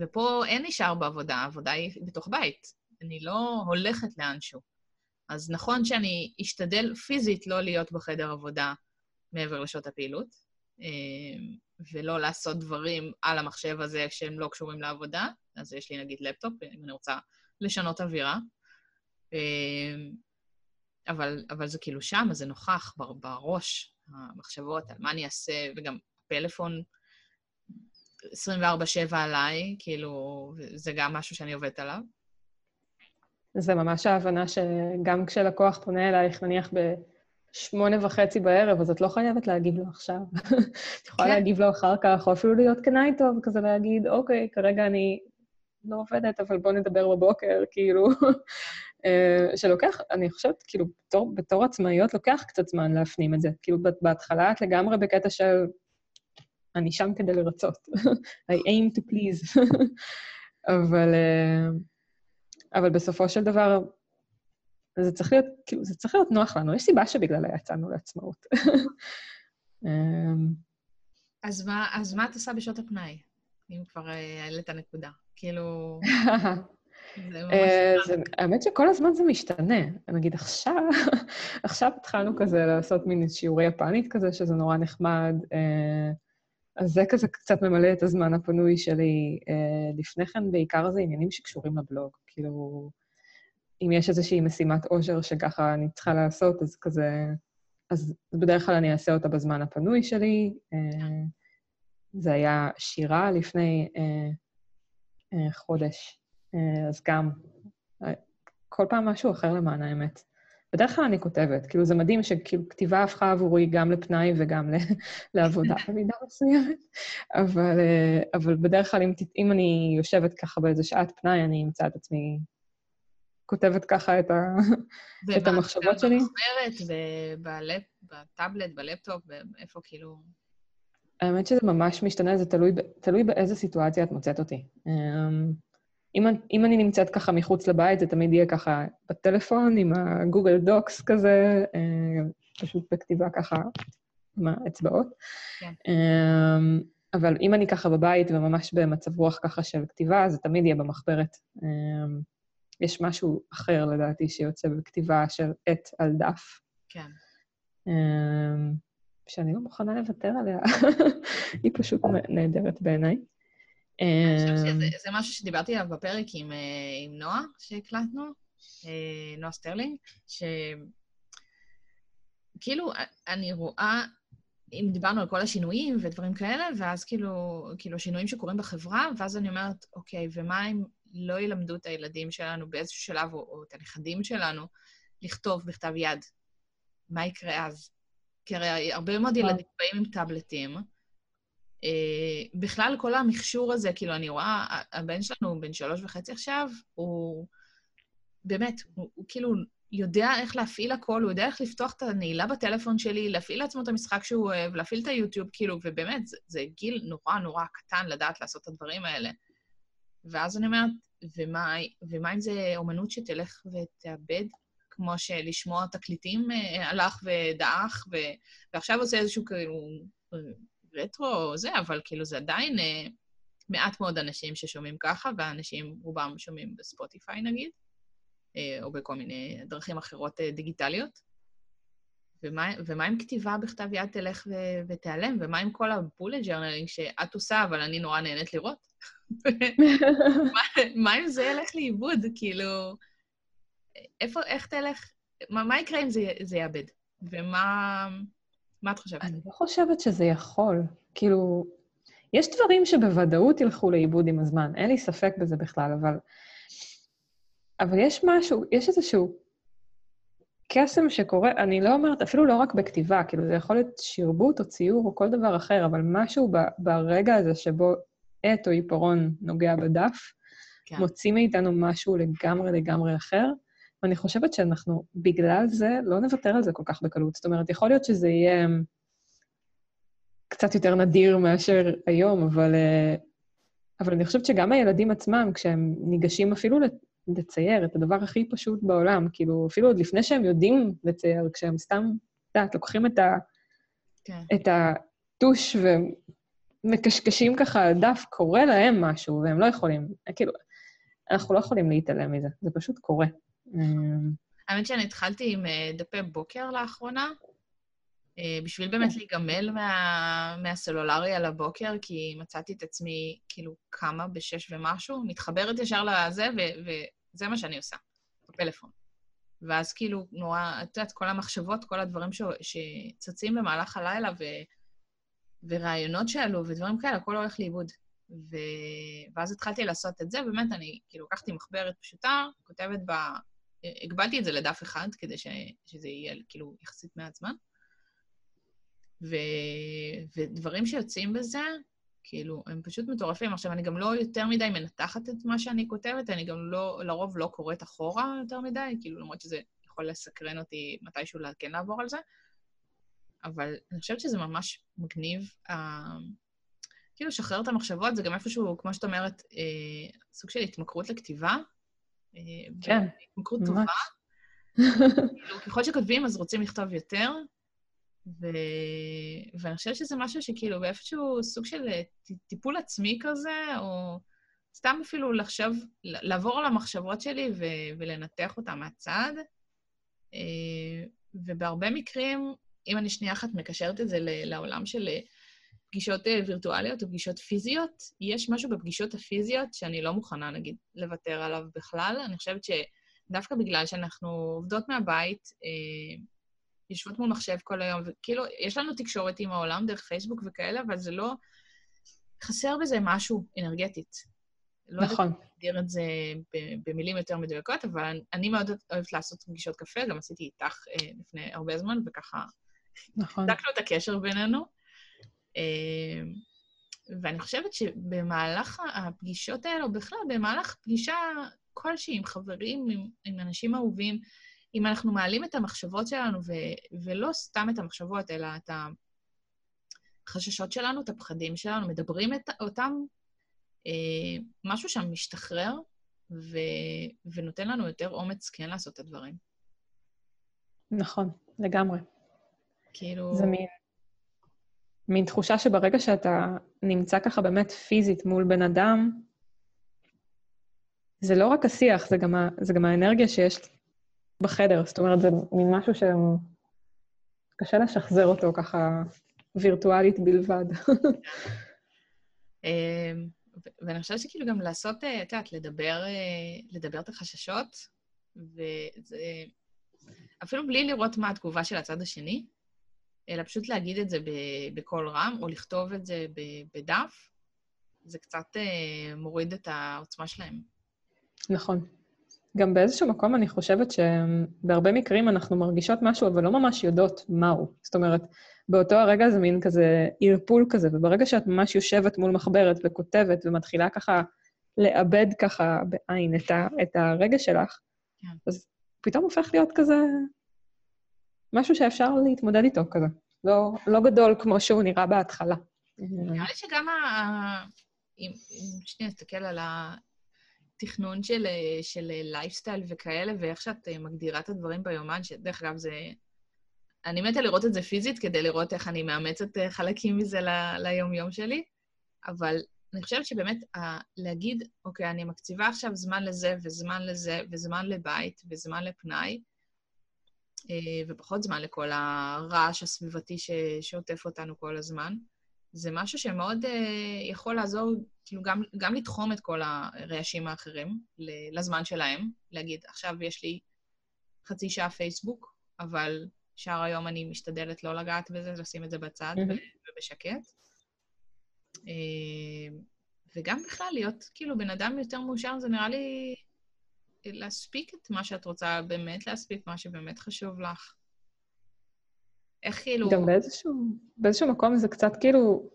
ופה אין נשאר בעבודה, העבודה היא בתוך בית. אני לא הולכת לאנשהו. אז נכון שאני אשתדל פיזית לא להיות בחדר עבודה מעבר לשעות הפעילות, אמ, ולא לעשות דברים על המחשב הזה שהם לא קשורים לעבודה, אז יש לי נגיד לפטופ, אם אני רוצה לשנות אווירה. אמ, אבל, אבל זה כאילו שם, אז זה נוכח בראש, המחשבות על מה אני אעשה, וגם פלאפון 24-7 עליי, כאילו, זה גם משהו שאני עובדת עליו. זה ממש ההבנה שגם כשלקוח פונה אלייך, נניח בשמונה וחצי בערב, אז את לא חייבת להגיב לו עכשיו. את יכולה כן. להגיב לו אחר כך, או אפילו להיות כנה איתו, וכזה להגיד, אוקיי, כרגע אני לא עובדת, אבל בוא נדבר בבוקר, כאילו. אה, שלוקח, אני חושבת, כאילו, בתור, בתור עצמאיות לוקח קצת זמן להפנים את זה. כאילו, בהתחלה את לגמרי בקטע של, אני שם כדי לרצות. I aim to please. אבל... Uh, אבל בסופו של דבר, זה צריך להיות, כאילו, זה צריך להיות נוח לנו. יש סיבה שבגללה יצאנו לעצמאות. אמ, אז מה, אז מה את עושה בשעות הפנאי, אם כבר אה, העלית נקודה? כאילו... זה ממש... אה, האמת שכל הזמן זה משתנה. נגיד עכשיו, עכשיו התחלנו כזה לעשות מין שיעורי יפנית כזה, שזה נורא נחמד. אה, אז זה כזה קצת ממלא את הזמן הפנוי שלי. אה, לפני כן בעיקר זה עניינים שקשורים לבלוג. כאילו, אם יש איזושהי משימת עושר שככה אני צריכה לעשות, אז כזה... אז בדרך כלל אני אעשה אותה בזמן הפנוי שלי. זה היה שירה לפני חודש. אה, אז גם, אה, כל פעם משהו אחר למען האמת. בדרך כלל אני כותבת, כאילו זה מדהים שכאילו כתיבה הפכה עבורי גם לפנאי וגם לעבודה במידה מסוימת, אבל, אה, אבל בדרך כלל אם, אם אני יושבת ככה באיזה שעת פנאי, אני אמצא את עצמי כותבת ככה את, ה, את המחשבות שלי. ובמחברת, בטאבלט, בלפטופ, איפה כאילו... האמת שזה ממש משתנה, זה תלוי, תלוי באיזה סיטואציה את מוצאת אותי. אם, אם אני נמצאת ככה מחוץ לבית, זה תמיד יהיה ככה בטלפון, עם ה Google Docs כזה, אה, פשוט בכתיבה ככה עם האצבעות. כן. אמ, אבל אם אני ככה בבית וממש במצב רוח ככה של כתיבה, זה תמיד יהיה במחברת. אמ, יש משהו אחר, לדעתי, שיוצא בכתיבה של עט על דף. כן. אמ, שאני לא מוכנה לוותר עליה. היא פשוט נהדרת בעיניי. אמ, זה משהו שדיברתי עליו בפרק עם, אה, עם נועה, שהקלטנו, אה, נועה סטרלינג, שכאילו, אני רואה, אם דיברנו על כל השינויים ודברים כאלה, ואז כאילו, כאילו שינויים שקורים בחברה, ואז אני אומרת, אוקיי, ומה אם לא ילמדו את הילדים שלנו באיזשהו שלב, או, או את הנכדים שלנו, לכתוב בכתב יד? מה יקרה אז? כי הרי הרבה מאוד ילדים באים עם טאבלטים, אה, בכלל, כל המכשור הזה, כאילו, אני רואה, הבן שלנו בן שלוש וחצי עכשיו, הוא באמת, הוא, הוא כאילו יודע איך להפעיל הכל, הוא יודע איך לפתוח את הנעילה בטלפון שלי, להפעיל לעצמו את המשחק שהוא אוהב, להפעיל את היוטיוב, כאילו, ובאמת, זה, זה גיל נורא נורא קטן לדעת לעשות את הדברים האלה. ואז אני אומרת, ומה, ומה אם זה אומנות שתלך ותאבד? כמו שלשמוע תקליטים אה, הלך ודעך, ו... ועכשיו עושה איזשהו כאילו רטרו או זה, אבל כאילו זה עדיין אה, מעט מאוד אנשים ששומעים ככה, ואנשים, רובם שומעים ב Spotify נגיד, אה, או בכל מיני דרכים אחרות אה, דיגיטליות. ומה, ומה אם כתיבה בכתב יד תלך ו- ותיעלם? ומה עם כל ה bullet journaling שאת עושה, אבל אני נורא נהנית לראות? מה, מה אם זה ילך לאיבוד? כאילו, איפה, איך תלך? מה, מה יקרה אם זה, זה יאבד? ומה... מה את חושבת? אני לא חושבת שזה יכול. כאילו, יש דברים שבוודאות ילכו לאיבוד עם הזמן, אין לי ספק בזה בכלל, אבל... אבל יש משהו, יש איזשהו קסם שקורה, אני לא אומרת, אפילו לא רק בכתיבה, כאילו, זה יכול להיות שרבוט או ציור או כל דבר אחר, אבל משהו ב, ברגע הזה שבו עט או עיפרון נוגע בדף, כן. מוציא מאיתנו משהו לגמרי לגמרי אחר. ואני חושבת שאנחנו, בגלל זה, לא נוותר על זה כל כך בקלות. זאת אומרת, יכול להיות שזה יהיה קצת יותר נדיר מאשר היום, אבל, אה, אבל אני חושבת שגם הילדים עצמם, כשהם ניגשים אפילו לצייר את הדבר הכי פשוט בעולם, כאילו, אפילו עוד לפני שהם יודעים לצייר, כשהם סתם, את יודעת, לוקחים את, ה, כן. את הטוש ומקשקשים ככה על דף, קורה להם משהו, והם לא יכולים, כאילו, אנחנו לא יכולים להתעלם מזה, זה פשוט קורה. אמ, האמת שאני התחלתי עם אה, דפי בוקר לאחרונה, אה, בשביל באמת להיגמל מה, מהסלולרי על הבוקר, כי מצאתי את עצמי כאילו קמה בשש ומשהו, מתחברת ישר לזה, ו- וזה מה שאני עושה, בפלאפון. ואז כאילו נורא, את יודעת, כל המחשבות, כל הדברים ש- שצצים במהלך הלילה, ו- ורעיונות שעלו ודברים כאלה, הכל הולך לאיבוד. ו... ואז התחלתי לעשות את זה, באמת, אני כאילו לקחתי מחברת פשוטה, כותבת בה הגבלתי את זה לדף אחד, כדי ש... שזה יהיה כאילו יחסית מעט זמן. ו... ודברים שיוצאים בזה, כאילו, הם פשוט מטורפים. עכשיו, אני גם לא יותר מדי מנתחת את מה שאני כותבת, אני גם לא, לרוב לא קוראת אחורה יותר מדי, כאילו, למרות שזה יכול לסקרן אותי מתישהו כן לעבור על זה. אבל אני חושבת שזה ממש מגניב. אה, כאילו, לשחרר את המחשבות, זה גם איפשהו, כמו שאת אומרת, אה, סוג של התמכרות לכתיבה, כן, התמכרות טובה. כאילו, ככל שכותבים, אז רוצים לכתוב יותר, ו... ואני חושבת שזה משהו שכאילו באיפשהו סוג של טיפול עצמי כזה, או סתם אפילו לחשוב, לעבור על המחשבות שלי ו- ולנתח אותן מהצד. אה, ובהרבה מקרים, אם אני שנייה אחת מקשרת את זה לעולם של פגישות וירטואליות או פגישות פיזיות, יש משהו בפגישות הפיזיות שאני לא מוכנה, נגיד, לוותר עליו בכלל. אני חושבת שדווקא בגלל שאנחנו עובדות מהבית, יושבות מול מחשב כל היום, וכאילו, יש לנו תקשורת עם העולם דרך פייסבוק וכאלה, אבל זה לא... חסר בזה משהו אנרגטית. לא נכון. לא יודעת להגדיר את זה במילים יותר מדויקות, אבל אני מאוד אוהבת לעשות פגישות קפה, גם עשיתי איתך אה, לפני הרבה זמן, וככה... נכון. חיזקנו את הקשר בינינו. אה, ואני חושבת שבמהלך הפגישות האלה, או בכלל, במהלך פגישה כלשהי עם חברים, עם, עם אנשים אהובים, אם אנחנו מעלים את המחשבות שלנו, ו, ולא סתם את המחשבות, אלא את החששות שלנו, את הפחדים שלנו, מדברים את, אותם, אה, משהו שם משתחרר ו, ונותן לנו יותר אומץ כן לעשות את הדברים. נכון, לגמרי. כאילו... זה מין, מין תחושה שברגע שאתה נמצא ככה באמת פיזית מול בן אדם, זה לא רק השיח, זה גם, ה, זה גם האנרגיה שיש בחדר. זאת אומרת, זה מין משהו שקשה לשחזר אותו ככה וירטואלית בלבד. אמ, ואני חושבת שכאילו גם לעשות, אה, את יודעת, לדבר, אה, לדבר את החששות, וזה... אפילו בלי לראות מה התגובה של הצד השני, אלא פשוט להגיד את זה בקול רם, או לכתוב את זה בדף, זה קצת אה, מוריד את העוצמה שלהם. נכון. גם באיזשהו מקום אני חושבת שבהרבה מקרים אנחנו מרגישות משהו, אבל לא ממש יודעות מהו. זאת אומרת, באותו הרגע זה מין כזה ערפול כזה, וברגע שאת ממש יושבת מול מחברת וכותבת ומתחילה ככה לאבד ככה בעין את, ה, את הרגע שלך, כן. אז פתאום הופך להיות כזה משהו שאפשר להתמודד איתו כזה. לא, לא גדול כמו שהוא נראה בהתחלה. נראה לי שגם ה... אם, אם שנייה נסתכל על התכנון של, של לייפסטייל וכאלה, ואיך שאת מגדירה את הדברים ביומן, שדרך אגב זה... אני מתה לראות את זה פיזית כדי לראות איך אני מאמצת חלקים מזה ל, ליום-יום שלי, אבל אני חושבת שבאמת להגיד, אוקיי, אני מקציבה עכשיו זמן לזה וזמן לזה וזמן לבית וזמן לפנאי, אה, ופחות זמן לכל הרעש הסביבתי ש... שעוטף אותנו כל הזמן. זה משהו שמאוד uh, יכול לעזור, כאילו, גם, גם לתחום את כל הרעשים האחרים לזמן שלהם, להגיד, עכשיו יש לי חצי שעה פייסבוק, אבל שאר היום אני משתדלת לא לגעת בזה, לשים את זה בצד mm-hmm. ובשקט. Uh, וגם בכלל להיות כאילו בן אדם יותר מאושר, זה נראה לי להספיק את מה שאת רוצה, באמת להספיק מה שבאמת חשוב לך. איך כאילו... גם באיזשהו, באיזשהו מקום זה קצת כאילו...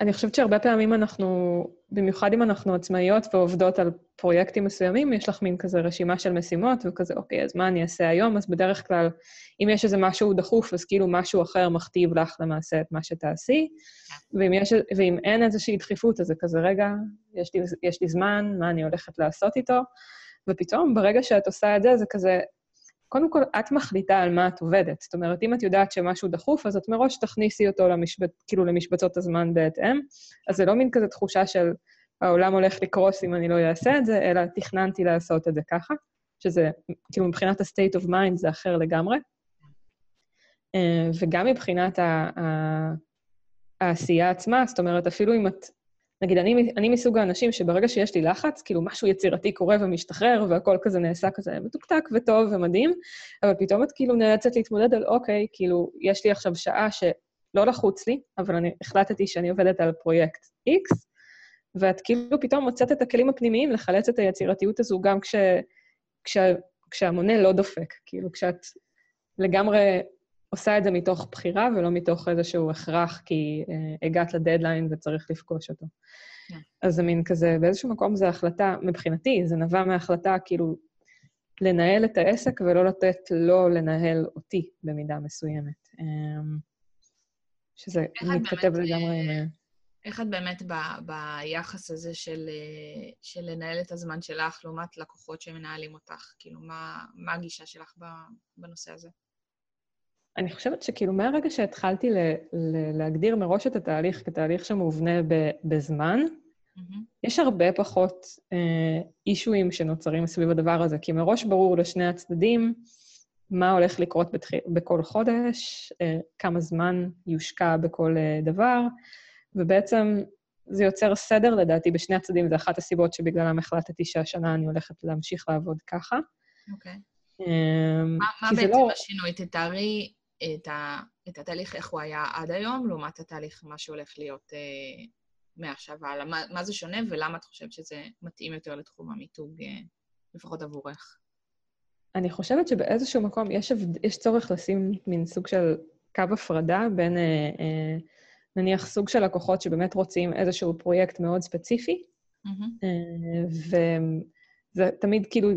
אני חושבת שהרבה פעמים אנחנו, במיוחד אם אנחנו עצמאיות ועובדות על פרויקטים מסוימים, יש לך מין כזה רשימה של משימות, וכזה, אוקיי, אז מה אני אעשה היום? אז בדרך כלל, אם יש איזה משהו דחוף, אז כאילו משהו אחר מכתיב לך למעשה את מה שתעשי, ואם, יש, ואם אין איזושהי דחיפות, אז זה כזה, רגע, יש לי, יש לי זמן, מה אני הולכת לעשות איתו? ופתאום, ברגע שאת עושה את זה, זה כזה, קודם כל, את מחליטה על מה את עובדת. זאת אומרת, אם את יודעת שמשהו דחוף, אז את מראש תכניסי אותו למשבצ... כאילו למשבצות הזמן בהתאם. אז זה לא מין כזה תחושה של העולם הולך לקרוס אם אני לא אעשה את זה, אלא תכננתי לעשות את זה ככה, שזה, כאילו, מבחינת ה-state of mind זה אחר לגמרי. אה, וגם מבחינת העשייה עצמה, זאת אומרת, אפילו אם את נגיד, אני, אני מסוג האנשים שברגע שיש לי לחץ, כאילו משהו יצירתי קורה ומשתחרר, והכל כזה נעשה כזה מתוקתק וטוב ומדהים, אבל פתאום את כאילו נאלצת להתמודד על, אוקיי, כאילו, יש לי עכשיו שעה שלא לחוץ לי, אבל אני החלטתי שאני עובדת על פרויקט X, ואת כאילו פתאום מוצאת את הכלים הפנימיים לחלץ את היצירתיות הזו גם כש, כש, כשהמונה לא דופק, כאילו, כשאת לגמרי עושה את זה מתוך בחירה ולא מתוך איזשהו הכרח, כי uh, הגעת לדדליין וצריך לפגוש אותו. Yeah. כן. אז זה מין כזה, באיזשהו מקום זו החלטה, מבחינתי, זה נבע מההחלטה כאילו לנהל את העסק ולא לתת לו לנהל אותי במידה מסוימת. Um, שזה מתכתב לגמרי עם... אה, איך את באמת ב, ביחס הזה של, אה, של לנהל את הזמן שלך לעומת לקוחות שמנהלים אותך? כאילו, מה, מה הגישה שלך בנושא הזה? אני חושבת שכאילו מהרגע שהתחלתי ל- ל- להגדיר מראש את התהליך כתהליך שמובנה ב- בזמן, mm-hmm. יש הרבה פחות אה, אישויים שנוצרים סביב הדבר הזה, כי מראש ברור לשני הצדדים מה הולך לקרות בתח... בכל חודש, אה, כמה זמן יושקע בכל אה, דבר, ובעצם זה יוצר סדר, לדעתי, בשני הצדדים. זו אחת הסיבות שבגללם החלטתי שהשנה אני הולכת להמשיך לעבוד ככה. אוקיי. אה, מה כי זה בעצם לא... השינוי? תתארי את, ה, את התהליך, איך הוא היה עד היום, לעומת התהליך, מה שהולך להיות אה, מעכשיו והלאה. מה, מה זה שונה ולמה את חושבת שזה מתאים יותר לתחום המיתוג, אה, לפחות עבורך? אני חושבת שבאיזשהו מקום יש, יש צורך לשים מין סוג של קו הפרדה בין, אה, אה, נניח, סוג של לקוחות שבאמת רוצים איזשהו פרויקט מאוד ספציפי, מהמם. אה, וזה תמיד כאילו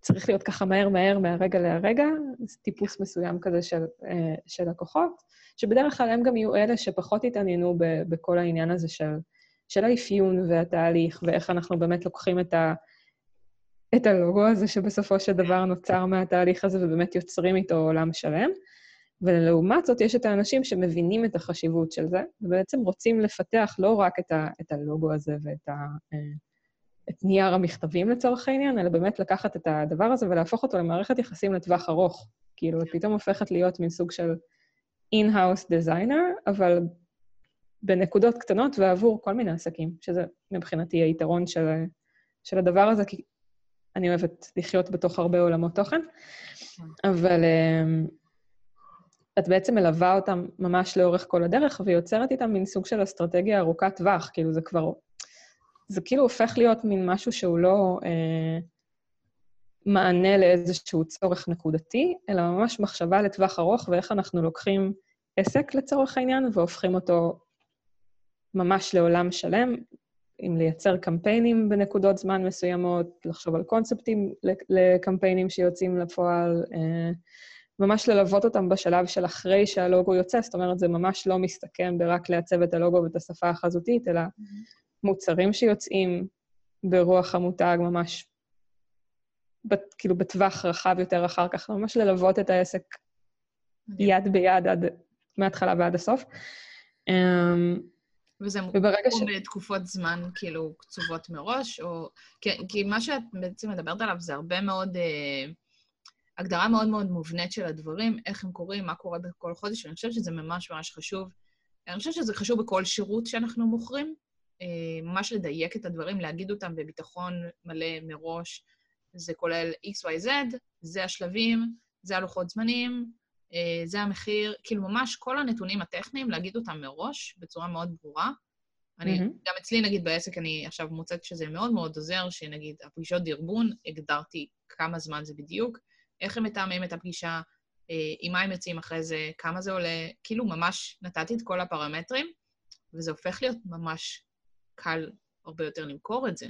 צריך להיות ככה מהר מהר מהרגע להרגע, זה טיפוס מסוים כזה של, אה, של לקוחות, שבדרך כלל הם גם יהיו אלה שפחות יתעניינו ב- בכל העניין הזה של, של האפיון והתהליך, ואיך אנחנו באמת לוקחים את, ה, את הלוגו הזה שבסופו של דבר נוצר מהתהליך הזה, ובאמת יוצרים איתו עולם שלם. ולעומת זאת, יש את האנשים שמבינים את החשיבות של זה, ובעצם רוצים לפתח לא רק את, ה, את הלוגו הזה ואת ה, אה, את נייר המכתבים לצורך העניין, אלא באמת לקחת את הדבר הזה ולהפוך אותו למערכת יחסים לטווח ארוך. כאילו, את פתאום הופכת להיות מין סוג של in-house designer, אבל בנקודות קטנות ועבור כל מיני עסקים, שזה מבחינתי היתרון של, של הדבר הזה, כי אני אוהבת לחיות בתוך הרבה עולמות תוכן, אבל אמ, את בעצם מלווה אותם ממש לאורך כל הדרך, ויוצרת איתם מין סוג של אסטרטגיה ארוכת טווח, כאילו זה כבר... זה כאילו הופך להיות מין משהו שהוא לא אה, מענה לאיזשהו צורך נקודתי, אלא ממש מחשבה לטווח ארוך, ואיך אנחנו לוקחים עסק לצורך העניין, והופכים אותו ממש לעולם שלם, עם לייצר קמפיינים בנקודות זמן מסוימות, לחשוב על קונספטים לקמפיינים שיוצאים לפועל, אה, ממש ללוות אותם בשלב של אחרי שהלוגו יוצא, זאת אומרת, זה ממש לא מסתכם ברק לעצב את הלוגו ואת השפה החזותית, אלא מוצרים שיוצאים ברוח המותג ממש, בת, כאילו בטווח רחב יותר אחר כך, ממש ללוות את העסק יד ביד עד, מההתחלה ועד הסוף. אמ, וזה וברגע ש... בתקופות זמן כאילו קצובות מראש, או... כי, כי מה שאת בעצם מדברת עליו זה הרבה מאוד... אה, הגדרה מאוד מאוד מובנית של הדברים, איך הם קורים, מה קורה בכל חודש, ואני חושבת שזה ממש ממש חשוב. אני חושבת שזה חשוב בכל שירות שאנחנו מוכרים, ממש לדייק את הדברים, להגיד אותם בביטחון מלא מראש. זה כולל XYZ, זה השלבים, זה הלוחות זמנים, אה, זה המחיר, כאילו ממש כל הנתונים הטכניים, להגיד אותם מראש, בצורה מאוד ברורה. אני, מהמם. גם אצלי, נגיד, בעסק, אני עכשיו מוצאת שזה מאוד מאוד עוזר, שנגיד, הפגישות דרבון, הגדרתי כמה זמן זה בדיוק, איך הם מתאמים את הפגישה, אה, עם מה הם יוצאים אחרי זה, כמה זה עולה, כאילו ממש נתתי את כל הפרמטרים, וזה הופך להיות ממש קל הרבה יותר למכור את זה.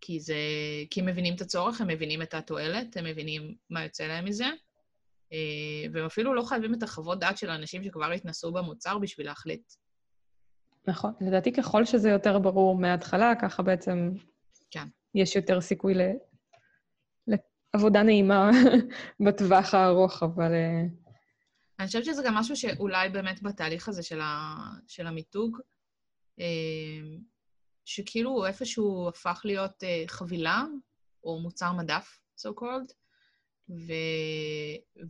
כי זה... כי הם מבינים את הצורך, הם מבינים את התועלת, הם מבינים מה יוצא להם מזה, אה, והם אפילו לא חייבים את החוות דעת של האנשים שכבר התנסו במוצר בשביל להחליט. נכון. לדעתי, ככל שזה יותר ברור מההתחלה, ככה בעצם כן. יש יותר סיכוי ל... לעבודה נעימה בטווח הארוך, אבל... אה, אני חושבת שזה גם משהו שאולי באמת בתהליך הזה של, ה... של המיתוג, אה, שכאילו איפשהו הפך להיות אה, חבילה, או מוצר מדף, so called, ו...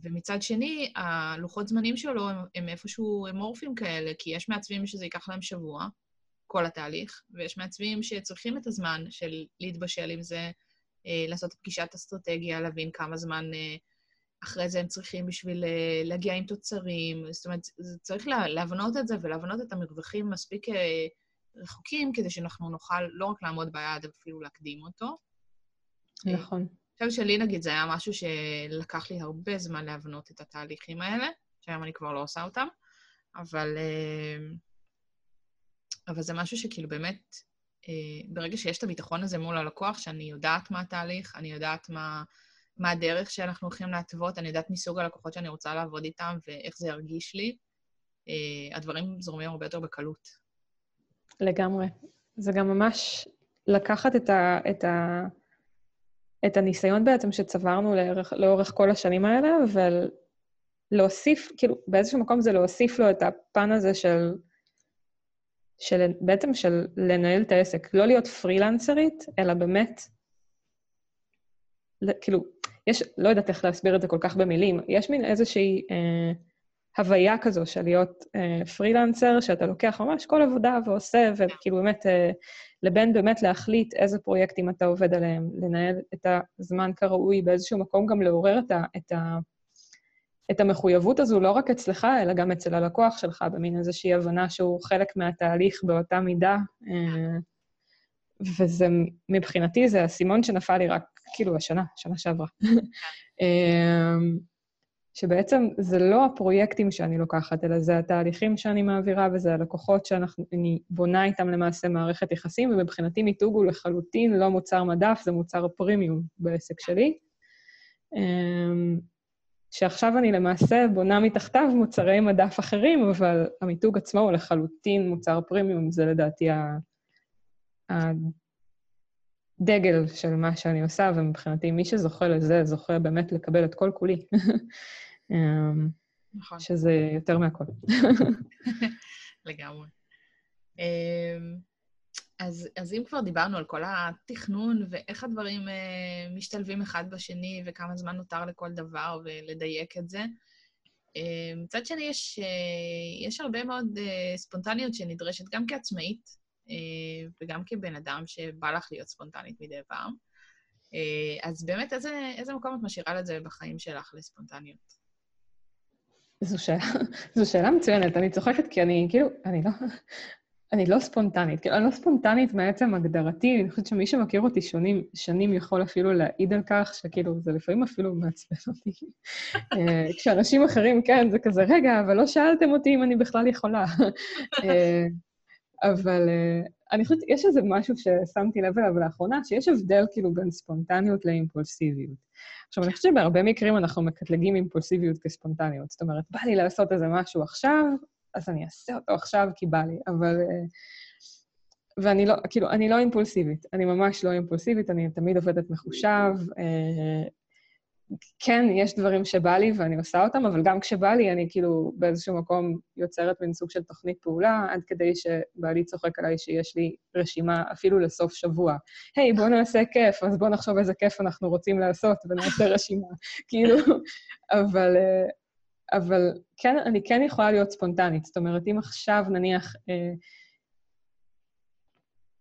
ומצד שני, הלוחות זמנים שלו הם, הם איפשהו אמורפיים כאלה, כי יש מעצבים שזה ייקח להם שבוע, כל התהליך, ויש מעצבים שצריכים את הזמן של להתבשל עם זה, אה, לעשות פגישת אסטרטגיה, להבין כמה זמן אה, אחרי זה הם צריכים בשביל אה, להגיע עם תוצרים. זאת אומרת, צריך לה, להבנות את זה ולהבנות את המרווחים מספיק אה, רחוקים, כדי שאנחנו נוכל לא רק לעמוד ביעד, אבל אפילו להקדים אותו. נכון. אני חושבת שלי, נגיד, זה היה משהו שלקח לי הרבה זמן להבנות את התהליכים האלה, שהיום אני כבר לא עושה אותם, אבל, אה, אבל זה משהו שכאילו באמת, אה, ברגע שיש את הביטחון הזה מול הלקוח, שאני יודעת מה התהליך, אני יודעת מה, מה הדרך שאנחנו הולכים להתוות, אני יודעת מסוג הלקוחות שאני רוצה לעבוד איתם ואיך זה ירגיש לי, אה, הדברים זורמים הרבה יותר בקלות. לגמרי. זה גם ממש לקחת את, ה, את, ה, את הניסיון בעצם שצברנו לאורך, לאורך כל השנים האלה, ולהוסיף, כאילו, באיזשהו מקום זה להוסיף לו את הפן הזה של של, בעצם של לנהל את העסק, לא להיות פרילנסרית, אלא באמת, כאילו, יש, לא יודעת איך להסביר את זה כל כך במילים, יש מין איזושהי אה, הוויה כזו של להיות אה, פרילנסר, שאתה לוקח ממש כל עבודה ועושה, וכאילו באמת, אה, לבין באמת להחליט איזה פרויקטים אתה עובד עליהם, לנהל את הזמן כראוי, באיזשהו מקום גם לעורר את, ה, את, ה, את המחויבות הזו, לא רק אצלך, אלא גם אצל הלקוח שלך, במין איזושהי הבנה שהוא חלק מהתהליך באותה מידה. אה, וזה, מבחינתי, זה האסימון שנפל לי רק, כאילו, השנה, שנה שעברה. שבעצם זה לא הפרויקטים שאני לוקחת, אלא זה התהליכים שאני מעבירה וזה הלקוחות שאני בונה איתם למעשה מערכת יחסים, ומבחינתי מיתוג הוא לחלוטין לא מוצר מדף, זה מוצר פרימיום בעסק שלי. אמ, שעכשיו אני למעשה בונה מתחתיו מוצרי מדף אחרים, אבל המיתוג עצמו הוא לחלוטין מוצר פרימיום, זה לדעתי הדגל של מה שאני עושה, ומבחינתי מי שזוכה לזה, זוכה באמת לקבל את כל כולי. אמ, נכון. שזה יותר מהכל. לגמרי. אמ, אז, אז אם כבר דיברנו על כל התכנון ואיך הדברים uh, משתלבים אחד בשני וכמה זמן נותר לכל דבר ולדייק את זה, uh, מצד שני יש, uh, יש הרבה מאוד uh, ספונטניות שנדרשת גם כעצמאית וגם כבן אדם שבא לך להיות ספונטנית מדי פעם. Uh, אז באמת, איזה, איזה מקום את משאירה לזה בחיים שלך לספונטניות? זו שאלה, זו שאלה מצוינת. אני צוחקת כי אני, כאילו, אני לא... אני לא ספונטנית. כאילו, אני לא ספונטנית מעצם הגדרתי, אני חושבת שמי שמכיר אותי שונים, שנים יכול אפילו להעיד על כך, שכאילו, זה לפעמים אפילו מעצבן אותי. אה, כשאנשים אחרים, כן, זה כזה, רגע, אבל לא שאלתם אותי אם אני בכלל יכולה. אבל אה, אני חושבת, יש איזה משהו ששמתי לב אליו לאחרונה, שיש הבדל כאילו בין ספונטניות לאימפולסיביות. עכשיו, אני חושבת שבהרבה מקרים אנחנו מקטלגים אימפולסיביות כספונטניות. זאת אומרת, בא לי לעשות איזה משהו עכשיו, אז אני אעשה אותו עכשיו כי בא לי, אבל... אה, ואני לא, כאילו, אני לא אימפולסיבית. אני ממש לא אימפולסיבית, אני תמיד עובדת מחושב. אה, כן, יש דברים שבא לי ואני עושה אותם, אבל גם כשבא לי, אני כאילו באיזשהו מקום יוצרת מין סוג של תוכנית פעולה, עד כדי שבעלי צוחק עליי שיש לי רשימה אפילו לסוף שבוע. היי, hey, בואו נעשה כיף, אז בואו נחשוב איזה כיף אנחנו רוצים לעשות ונעשה רשימה. כאילו, אבל, אבל כן, אני כן יכולה להיות ספונטנית. זאת אומרת, אם עכשיו נניח...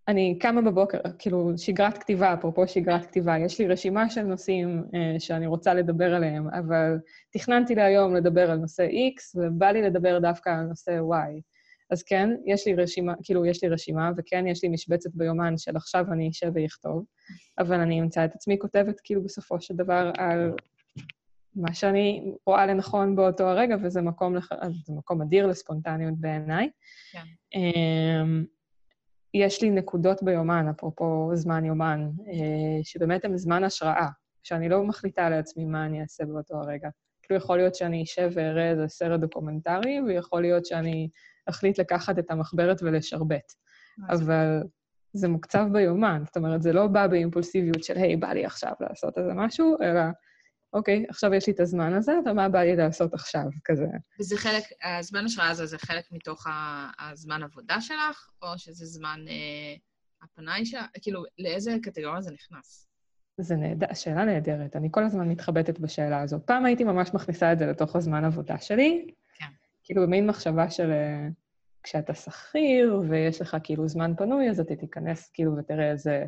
אני קמה בבוקר, כאילו, שגרת כתיבה, אפרופו שגרת כתיבה, יש לי רשימה של נושאים אה, שאני רוצה לדבר עליהם, אבל תכננתי להיום לדבר על נושא X, ובא לי לדבר דווקא על נושא Y. אז כן, יש לי רשימה, כאילו, יש לי רשימה, וכן, יש לי משבצת ביומן של עכשיו אני אשב ואכתוב, אבל אני אמצא את עצמי כותבת, כאילו, בסופו של דבר, על מה שאני רואה לנכון באותו הרגע, וזה מקום, לח... מקום אדיר לספונטניות בעיניי. כן. אמ, יש לי נקודות ביומן, אפרופו זמן יומן, אה, שבאמת הן זמן השראה, שאני לא מחליטה לעצמי מה אני אעשה באותו הרגע. כאילו, יכול להיות שאני אשב ואראה איזה סרט דוקומנטרי, ויכול להיות שאני אחליט לקחת את המחברת ולשרבט. אבל זה מוקצב ביומן, זאת אומרת, זה לא בא באימפולסיביות של, היי, בא לי עכשיו לעשות איזה משהו, אלא אוקיי, עכשיו יש לי את הזמן הזה, ומה בא לי לעשות עכשיו, כזה. וזה חלק, הזמן השראה הזה זה חלק מתוך הזמן עבודה שלך, או שזה זמן אה, הפנאי שלך? כאילו, לאיזה קטגוריה זה נכנס? זה נהדר, שאלה נהדרת. אני כל הזמן מתחבטת בשאלה הזאת. פעם הייתי ממש מכניסה את זה לתוך הזמן עבודה שלי. כן. כאילו, במין מחשבה של אה, כשאתה שכיר ויש לך כאילו זמן פנוי, אז אתה תיכנס כאילו ותראה איזה...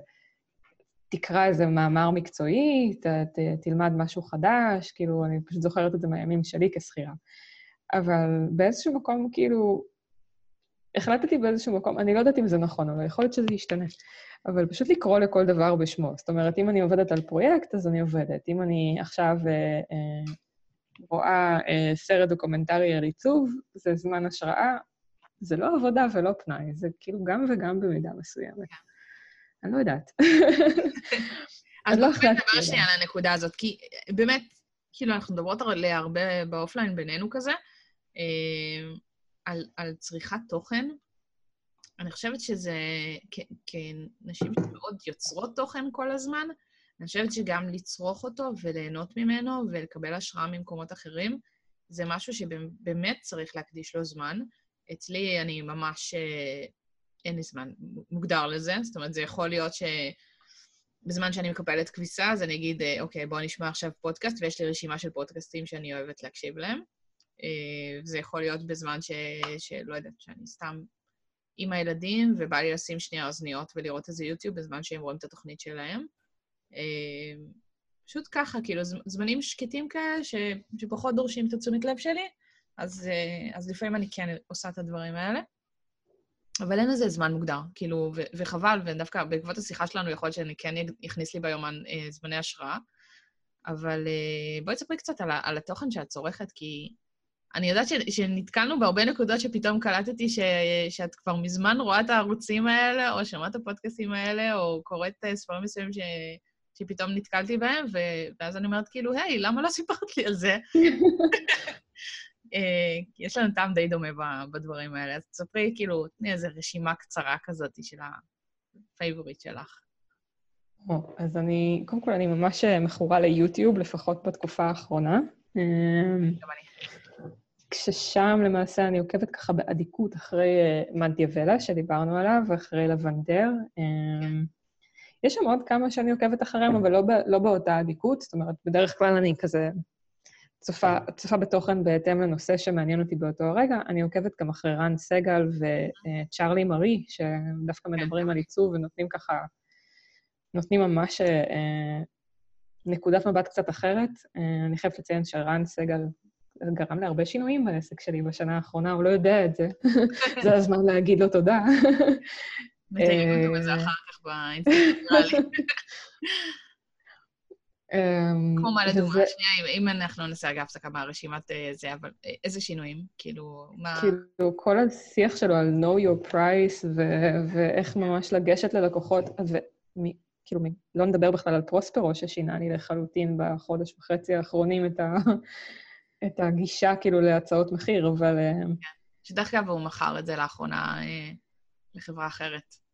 תקרא איזה מאמר מקצועי, ת, ת, תלמד משהו חדש, כאילו, אני פשוט זוכרת את זה מהימים שלי כשכירה. אבל באיזשהו מקום, כאילו, החלטתי באיזשהו מקום, אני לא יודעת אם זה נכון, אבל יכול להיות שזה ישתנה, אבל פשוט לקרוא לכל דבר בשמו. זאת אומרת, אם אני עובדת על פרויקט, אז אני עובדת. אם אני עכשיו אה, אה, רואה אה, סרט דוקומנטרי על עיצוב, זה זמן השראה, זה לא עבודה ולא פנאי, זה כאילו גם וגם במידה מסוימת. אני לא יודעת. אז בואי נדבר שנייה על הנקודה הזאת, כי באמת, כאילו, אנחנו מדברות הרבה ב offline בינינו כזה, אה, על, על צריכת תוכן. אני חושבת שזה, כנשים שמאוד יוצרות תוכן כל הזמן, אני חושבת שגם לצרוך אותו וליהנות ממנו ולקבל השראה ממקומות אחרים, זה משהו שבאמת צריך להקדיש לו זמן. אצלי אני ממש אה, אין לי זמן מוגדר לזה. זאת אומרת, זה יכול להיות שבזמן שאני מקפלת כביסה, אז אני אגיד, אה, אוקיי, בואו נשמע עכשיו פודקאסט, ויש לי רשימה של פודקאסטים שאני אוהבת להקשיב להם. אה, זה יכול להיות בזמן ש... שלא יודעת, שאני סתם עם הילדים, ובא לי לשים שנייה אוזניות ולראות איזה יוטיוב בזמן שהם רואים את התוכנית שלהם. אה, פשוט ככה, כאילו, זמנים שקטים כאלה ש... שפחות דורשים את התשומת לב שלי, אז, אז לפעמים אני כן עושה את הדברים האלה. אבל אין לזה זמן מוגדר, כאילו, ו- וחבל, ודווקא בעקבות השיחה שלנו יכול להיות שאני כן אכניס לי ביומן אה, זמני השראה. אבל אה, בואי תספרי קצת על, על התוכן שאת צורכת, כי אני יודעת ש, שנתקלנו בהרבה נקודות שפתאום קלטתי ש, שאת כבר מזמן רואה את הערוצים האלה, או שמעת את הפודקאסטים האלה, או קוראת אה, ספרים מסוימים ש, שפתאום נתקלתי בהם, ו, ואז אני אומרת, כאילו, היי, למה לא סיפרת לי על זה? אה, יש לנו טעם די דומה בדברים האלה, אז תספרי, כאילו, תני איזו רשימה קצרה כזאת של ה favorite שלך. או, אז אני, קודם כל, אני ממש אה, מכורה ל YouTube, לפחות בתקופה האחרונה. אה, גם אני. כששם למעשה אני עוקבת ככה באדיקות אחרי מנדיאבלה, שדיברנו עליו, ואחרי לבנדר. יש שם עוד כמה שאני עוקבת אחריהם, אבל לא, לא באותה אדיקות, זאת אומרת, בדרך כלל אני כזה צופה, צופה בתוכן בהתאם לנושא שמעניין אותי באותו הרגע. אני עוקבת גם אחרי רן סגל ו Charli Marie, שדווקא כן. מדברים על עיצוב ונותנים ככה, נותנים ממש אה, נקודת מבט קצת אחרת. אה, אני חייבת לציין שרן סגל גרם להרבה שינויים בעסק שלי בשנה האחרונה, הוא לא יודע את זה. זה הזמן להגיד לו תודה. מציינים אותו בזה אחר כך באינסטגרם, כמו מה לדוגמה, שנייה, אם אנחנו נעשה אגב הפסקה מהרשימת אה, זה, אבל אה, איזה שינויים? כאילו, מה... כאילו, כל השיח שלו על know your price ואיך ממש לגשת ללקוחות, וכאילו, לא נדבר בכלל על פרוספרו, ששינה לי לחלוטין בחודש וחצי האחרונים את, ה... את הגישה, כאילו, להצעות מחיר, אבל... אה, כן. שדרך אגב הוא מכר את זה לאחרונה לחברה אחרת.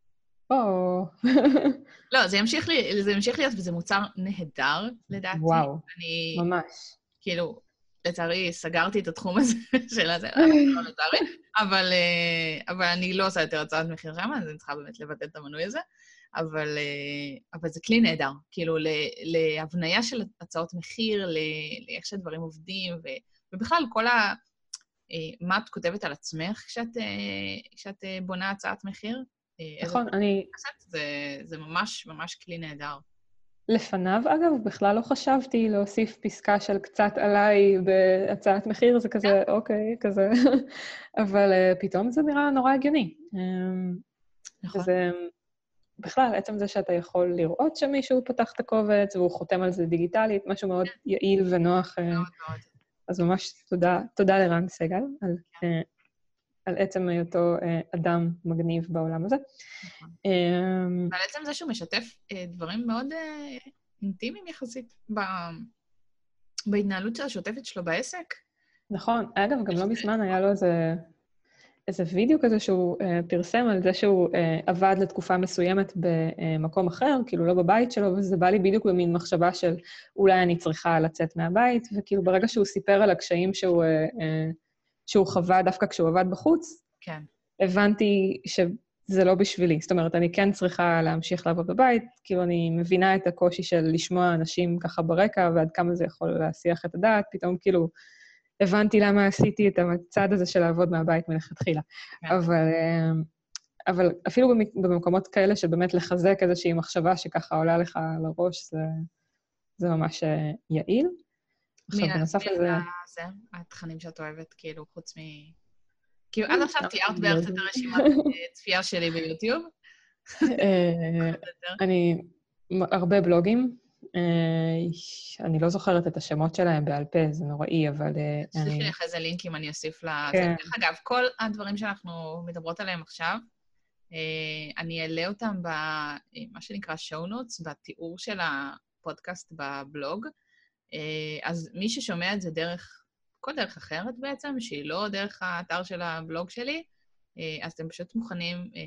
או... לא, זה ימשיך, לי, זה ימשיך להיות, וזה מוצר נהדר, לדעתי. וואו, אני, ממש. כאילו, לצערי, סגרתי את התחום הזה של הזה, לא לצערי, אבל, אה, אבל אני לא עושה יותר הצעת מחיר שם, אז אני צריכה באמת לבטל את המנוי הזה. אבל, אה, אבל זה כלי נהדר, כאילו, להבניה של הצעות מחיר, לאיך שהדברים עובדים, ו, ובכלל, כל ה... אה, מה את כותבת על עצמך כשאת, כשאת בונה הצעת מחיר? אה, נכון, אני... זה, זה ממש ממש כלי נהדר. לפניו, אגב, בכלל לא חשבתי להוסיף פסקה של קצת עליי בהצעת מחיר, זה כזה, yeah. כן. אוקיי, כזה, אבל uh, פתאום זה נראה נורא הגיוני. אמ, נכון. זה בכלל, עצם זה שאתה יכול לראות שמישהו פתח את הקובץ והוא חותם על זה דיגיטלית, משהו מאוד yeah. כן. יעיל ונוח. אה, מאוד מאוד. אז ממש תודה, תודה לרן סגל על. כן. על עצם היותו אה, אדם מגניב בעולם הזה. נכון. אמ, ועל עצם זה שהוא משתף אה, דברים מאוד אה, אינטימיים יחסית בהתנהלות השוטפת שלו בעסק. נכון. אגב, גם לא מזמן היה לו איזה, איזה וידאו כזה שהוא uh, פרסם על זה שהוא uh, עבד לתקופה מסוימת במקום אחר, כאילו לא בבית שלו, וזה בא לי בדיוק במין מחשבה של אולי אני צריכה לצאת מהבית, וכאילו ברגע שהוא סיפר על הקשיים שהוא... Uh, שהוא חווה דווקא כשהוא עבד בחוץ, כן. הבנתי שזה לא בשבילי. זאת אומרת, אני כן צריכה להמשיך לעבוד בבית, כאילו אני מבינה את הקושי של לשמוע אנשים ככה ברקע, ועד כמה זה יכול להסיח את הדעת, פתאום כאילו הבנתי למה עשיתי את הצד הזה של לעבוד מהבית מלכתחילה. כן. אבל, אה, אבל אפילו במקומות כאלה שבאמת לחזק איזושהי מחשבה שככה עולה לך לראש, זה, זה ממש אה, יעיל. עכשיו, בנוסף לזה... זה התכנים שאת אוהבת, כאילו, חוץ מ... כאילו, עד עכשיו תיארת בערך את הרשימת אה, צפייה שלי ביוטיוב. אה, אני... הרבה בלוגים. אה, אני לא זוכרת את השמות שלהם בעל פה, זה נוראי, אבל... תוסיפי לך איזה לינקים, אני אוסיף ל... כן. דרך אגב, כל הדברים שאנחנו מדברות עליהם עכשיו, אני אעלה אותם במה שנקרא show notes, בתיאור של הפודקאסט בבלוג. אה, אז מי ששומע את זה דרך, כל דרך אחרת בעצם, שהיא לא דרך האתר של הבלוג שלי, אה, אז אתם פשוט מוכנים, אה,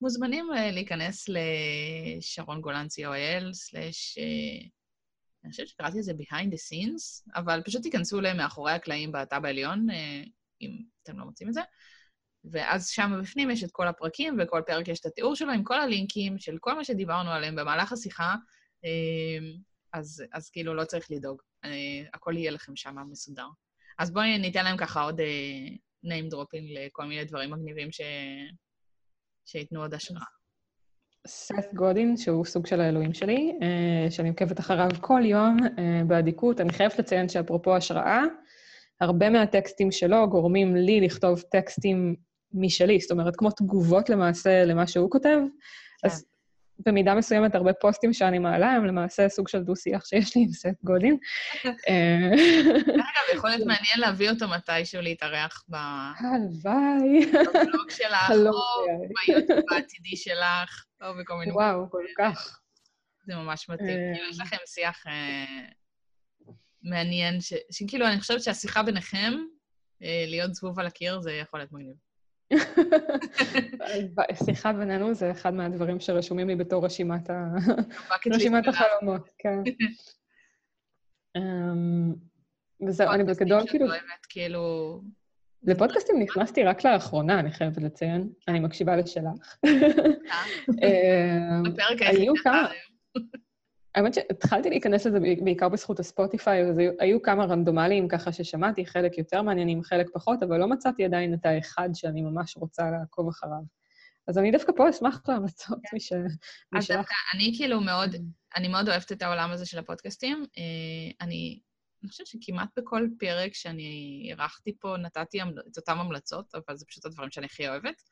מוזמנים להיכנס לשרון גולן co.il, סלאש, אני חושבת שקראתי לזה behind the scenes, אבל פשוט תיכנסו למאחורי הקלעים בתא העליון, אם אתם לא מוצאים את זה. ואז שם בפנים יש את כל הפרקים, וכל פרק יש את התיאור שלו עם כל הלינקים של כל מה שדיברנו עליהם במהלך השיחה, אז, אז כאילו לא צריך לדאוג, אה, הכל יהיה לכם שם מסודר. אז בואי ניתן להם ככה עוד אה, name dropping לכל מיני דברים מגניבים ש... שייתנו עוד השראה. סת גודין, שהוא סוג של האלוהים שלי, שאני עוקבת אחריו כל יום באדיקות. אני חייבת לציין שאפרופו השראה, הרבה מהטקסטים שלו גורמים לי לכתוב טקסטים משלי, זאת אומרת, כמו תגובות למעשה למה שהוא כותב. כן. אז במידה מסוימת הרבה פוסטים שאני מעלה הם למעשה סוג של דו-שיח שיש לי עם סט גודין. אה, אגב, יכול להיות מעניין להביא אותו מתישהו להתארח ב... הלוואי. בבלוג שלך, או ביוטיוב העתידי שלך, או בכל מיני... וואו, כל כך. זה ממש מתאים. אה. כאילו, יש לכם שיח אה, מעניין, שכאילו, אני חושבת שהשיחה ביניכם, להיות זבוב על הקיר, זה יכול להיות מגניב. שיחה בינינו זה אחד מהדברים שרשומים לי בתור רשימת, ה... רשימת החלומות, כן. אמ, וזהו, אני בגדול כאילו... כאילו... לפודקאסטים נכנסתי רק לאחרונה, אני חייבת לציין. אני מקשיבה לשלך. אה? אמ, בפרק היחיד האמת שהתחלתי להיכנס לזה בעיקר בזכות הספוטיפיי, אז היו כמה רנדומליים ככה ששמעתי, חלק יותר מעניינים, חלק פחות, אבל לא מצאתי עדיין את האחד שאני ממש רוצה לעקוב אחריו. אז אני דווקא פה אשמח להמלצות כן. משלך. אז דווקא, אני כאילו מאוד, אני מאוד אוהבת את העולם הזה של הפודקאסטים. אה, אני, אני חושבת שכמעט בכל פרק שאני אירחתי פה נתתי את אותן המלצות, אבל זה פשוט הדברים שאני הכי אוהבת.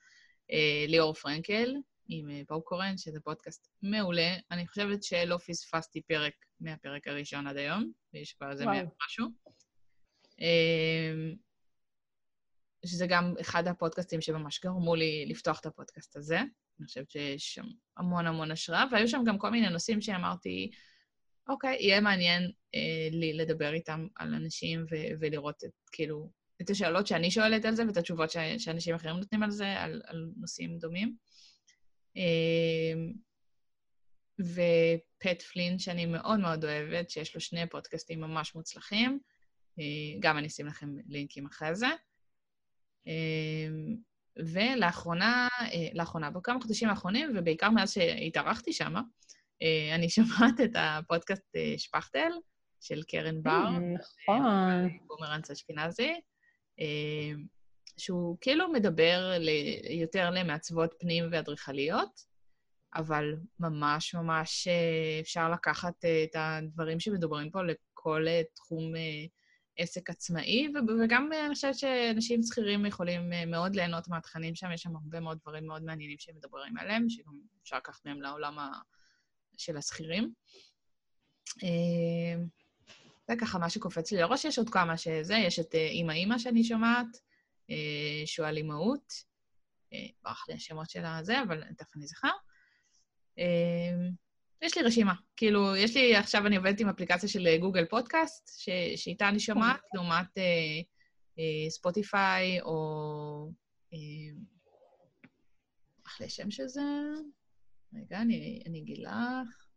אה, ליאור פרנקל, עם אה, בואו קורן, שזה פודקאסט מעולה. אני חושבת שלא פספסתי פרק מהפרק הראשון עד היום, ויש כבר איזה משהו. אמ, שזה גם אחד הפודקאסטים שממש גרמו לי לפתוח את הפודקאסט הזה. אני חושבת שיש שם המון המון השראה, והיו שם גם כל מיני נושאים שאמרתי, אוקיי, יהיה מעניין אה, לי לדבר איתם על אנשים ו- ולראות את, כאילו, את השאלות שאני שואלת על זה ואת התשובות ש- שאנשים אחרים נותנים על זה, על, על נושאים דומים. אמ, ופט פלין, שאני מאוד מאוד אוהבת, שיש לו שני פודקאסטים ממש מוצלחים. אה, גם אני אשים לכם לינקים אחרי זה. אמ, ולאחרונה, אה, לאחרונה, בכמה חודשים האחרונים, ובעיקר מאז שהתארחתי שם, אה, אני שומעת את הפודקאסט שפכטל של קרן בר. נכון. בומרנץ אשכנזי. שהוא כאילו מדבר יותר למעצבות פנים ואדריכליות, אבל ממש ממש אה, אפשר לקחת אה, את הדברים שמדוברים פה לכל אה, תחום עסק עצמאי, וגם אני חושבת שאנשים שכירים יכולים מאוד ליהנות מהתכנים שם, יש שם הרבה מאוד דברים מאוד מעניינים שהם מדברים עליהם, שגם אפשר לקחת מהם לעולם של השכירים. זה ככה מה שקופץ לי לראש, יש עוד כמה שזה, יש את אימא אימא שאני שומעת, שועל אימהות. אה, ברח לי השמות של הזה, אבל תכף אני זכר. אה, יש לי רשימה. כאילו, יש לי, עכשיו אני עובדת עם אפליקציה של גוגל פודקאסט, ש, שאיתה אני שומעת, לעומת אה, אה, Spotify או... איך לשם של זה? רגע, אני, אני אגיד לך.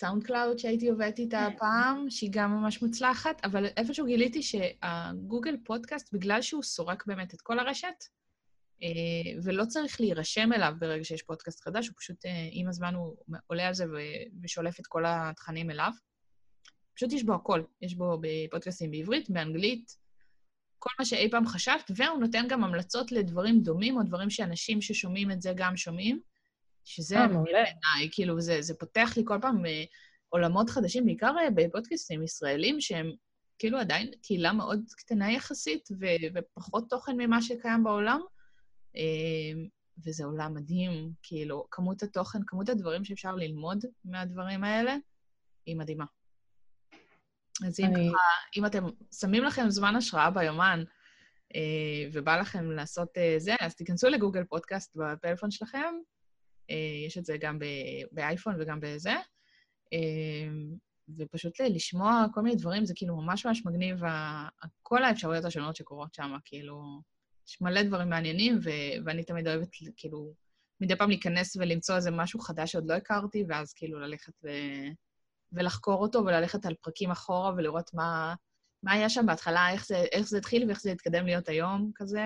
SoundCloud שהייתי עובדת איתה כן. פעם, שהיא גם ממש מוצלחת, אבל איפשהו גיליתי שה Google Podcast, בגלל שהוא סורק באמת את כל הרשת, אה, ולא צריך להירשם אליו ברגע שיש פודקאסט חדש, הוא פשוט, אה, עם הזמן הוא עולה על זה ושולף את כל התכנים אליו. פשוט יש בו הכל. יש בו בפודקאסטים בעברית, באנגלית, כל מה שאי פעם חשבת, והוא נותן גם המלצות לדברים דומים, או דברים שאנשים ששומעים את זה גם שומעים. שזה אה. בעיניי, כאילו, זה, זה פותח לי כל פעם אה, עולמות חדשים, בעיקר אה, בפודקאסטים ישראלים, שהם כאילו עדיין קהילה מאוד קטנה יחסית, ו- ופחות תוכן ממה שקיים בעולם. וזה עולם מדהים, כאילו, כמות התוכן, כמות הדברים שאפשר ללמוד מהדברים האלה, היא מדהימה. אז אם אני... ככה, אם אתם שמים לכם זמן השראה ביומן, ובא לכם לעשות זה, אז תיכנסו לגוגל פודקאסט בפלאפון שלכם, יש את זה גם באייפון וגם בזה. אה, ופשוט לשמוע כל מיני דברים, זה כאילו ממש ממש מגניב, כל האפשרויות השונות שקורות שם, כאילו, יש מלא דברים מעניינים, ו- ואני תמיד אוהבת, כאילו, מדי פעם להיכנס ולמצוא איזה משהו חדש שעוד לא הכרתי, ואז כאילו ללכת ו... ולחקור אותו, וללכת על פרקים אחורה ולראות מה, מה היה שם בהתחלה, איך זה, איך זה התחיל ואיך זה התקדם להיות היום כזה.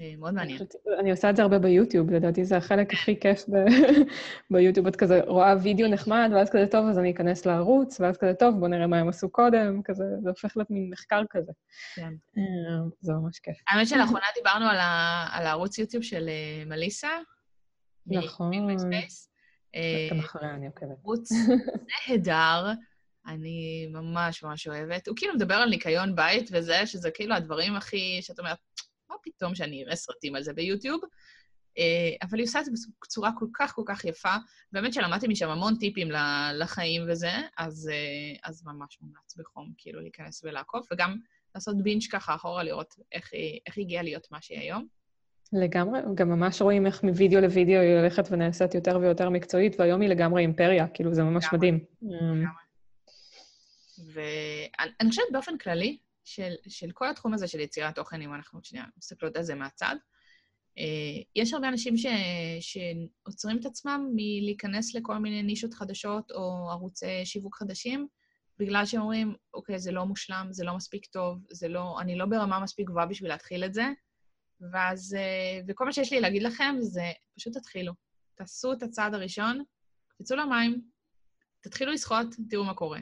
אה, מאוד מעניין. אני עושה את זה הרבה ביוטיוב, לדעתי זה החלק הכי כיף ביוטיוב. את כזה רואה וידאו נחמד, ואז כזה, טוב, אז אני אכנס לערוץ, ואז כזה, טוב, בוא נראה מה הם עשו קודם, כזה, זה הופך להיות מין מחקר כזה. כן. אה, זה ממש כיף. האמת שלאחרונה דיברנו על הערוץ יוטיוב של אה, מליסה. נכון. גם אחריה אני עוקבת. ערוץ נהדר. אני ממש ממש אוהבת. הוא כאילו מדבר על ניקיון בית וזה, שזה כאילו הדברים הכי, שאת אומרת, פתאום שאני אראה סרטים על זה ביוטיוב? אה, אבל היא עושה את זה בצורה כל כך כל כך יפה. באמת שלמדתי משם המון טיפים לחיים וזה, אז, אה, אז ממש מומלץ בחום, כאילו, להיכנס ולעקוף, וגם לעשות בינץ' ככה אחורה, לראות איך היא, איך היא הגיעה להיות מה שהיא היום. לגמרי, גם ממש רואים איך מווידאו לוידאו היא הולכת ונעשית יותר ויותר מקצועית, והיום היא לגמרי אימפריה, כאילו, זה ממש לגמרי, מדהים. לגמרי. ואני חושבת באופן כללי, של, של כל התחום הזה של יצירת תוכן, אם אנחנו שנייה מסתכלות על זה מהצד, אה, יש הרבה אנשים ש, שעוצרים את עצמם מלהיכנס לכל מיני נישות חדשות או ערוצי שיווק חדשים, בגלל שהם אומרים, אוקיי, זה לא מושלם, זה לא מספיק טוב, זה לא, אני לא ברמה מספיק גבוהה בשביל להתחיל את זה, ואז, אה, וכל מה שיש לי להגיד לכם זה, פשוט תתחילו. תעשו את הצעד הראשון, קפצו למים, תתחילו לשחות, תראו מה קורה.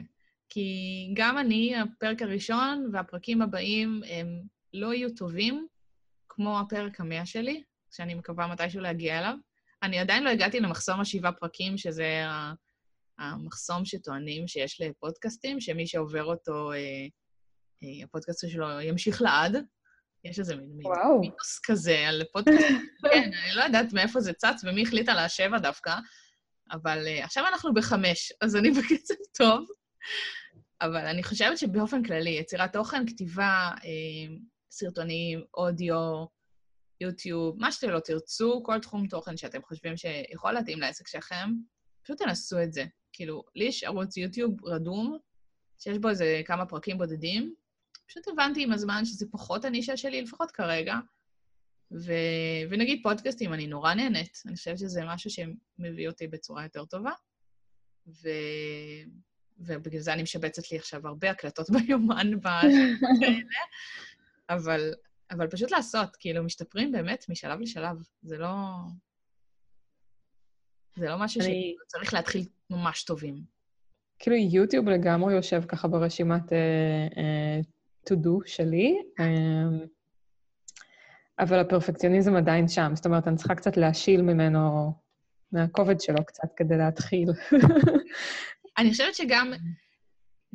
כי גם אני, הפרק הראשון והפרקים הבאים הם לא יהיו טובים כמו הפרק המאה שלי, שאני מקווה מתישהו להגיע אליו. אני עדיין לא הגעתי למחסום השבעה פרקים, שזה המחסום שטוענים שיש לפודקאסטים, שמי שעובר אותו, אה, אה, הפודקאסט שלו ימשיך לעד. יש איזה מין מיתוס כזה על פודקאסט. כן, אני לא יודעת מאיפה זה צץ ומי החליט על השבע דווקא, אבל uh, עכשיו אנחנו בחמש, אז אני בקצב טוב. אבל אני חושבת שבאופן כללי, יצירת תוכן, כתיבה, אה, סרטונים, אודיו, יוטיוב, מה שאתם לא תרצו, כל תחום תוכן שאתם חושבים שיכול להתאים לעסק שלכם, פשוט תנסו את זה. כאילו, לי יש ערוץ יוטיוב רדום, שיש בו איזה כמה פרקים בודדים. פשוט הבנתי עם הזמן שזה פחות הנישה שלי, לפחות כרגע. ו... ונגיד פודקאסטים, אני נורא נהנית. אני חושבת שזה משהו שמביא אותי בצורה יותר טובה. ו... ובגלל זה אני משבצת לי עכשיו הרבה הקלטות ביומן האלה, אבל, אבל פשוט לעשות, כאילו, משתפרים באמת משלב לשלב. זה לא... זה לא משהו אני... שצריך להתחיל ממש טובים. כאילו, יוטיוב לגמרי יושב ככה ברשימת uh, uh, to do שלי, um, אבל הפרפקציוניזם עדיין שם. זאת אומרת, אני צריכה קצת להשיל ממנו, מהכובד שלו קצת, כדי להתחיל. אני חושבת שגם,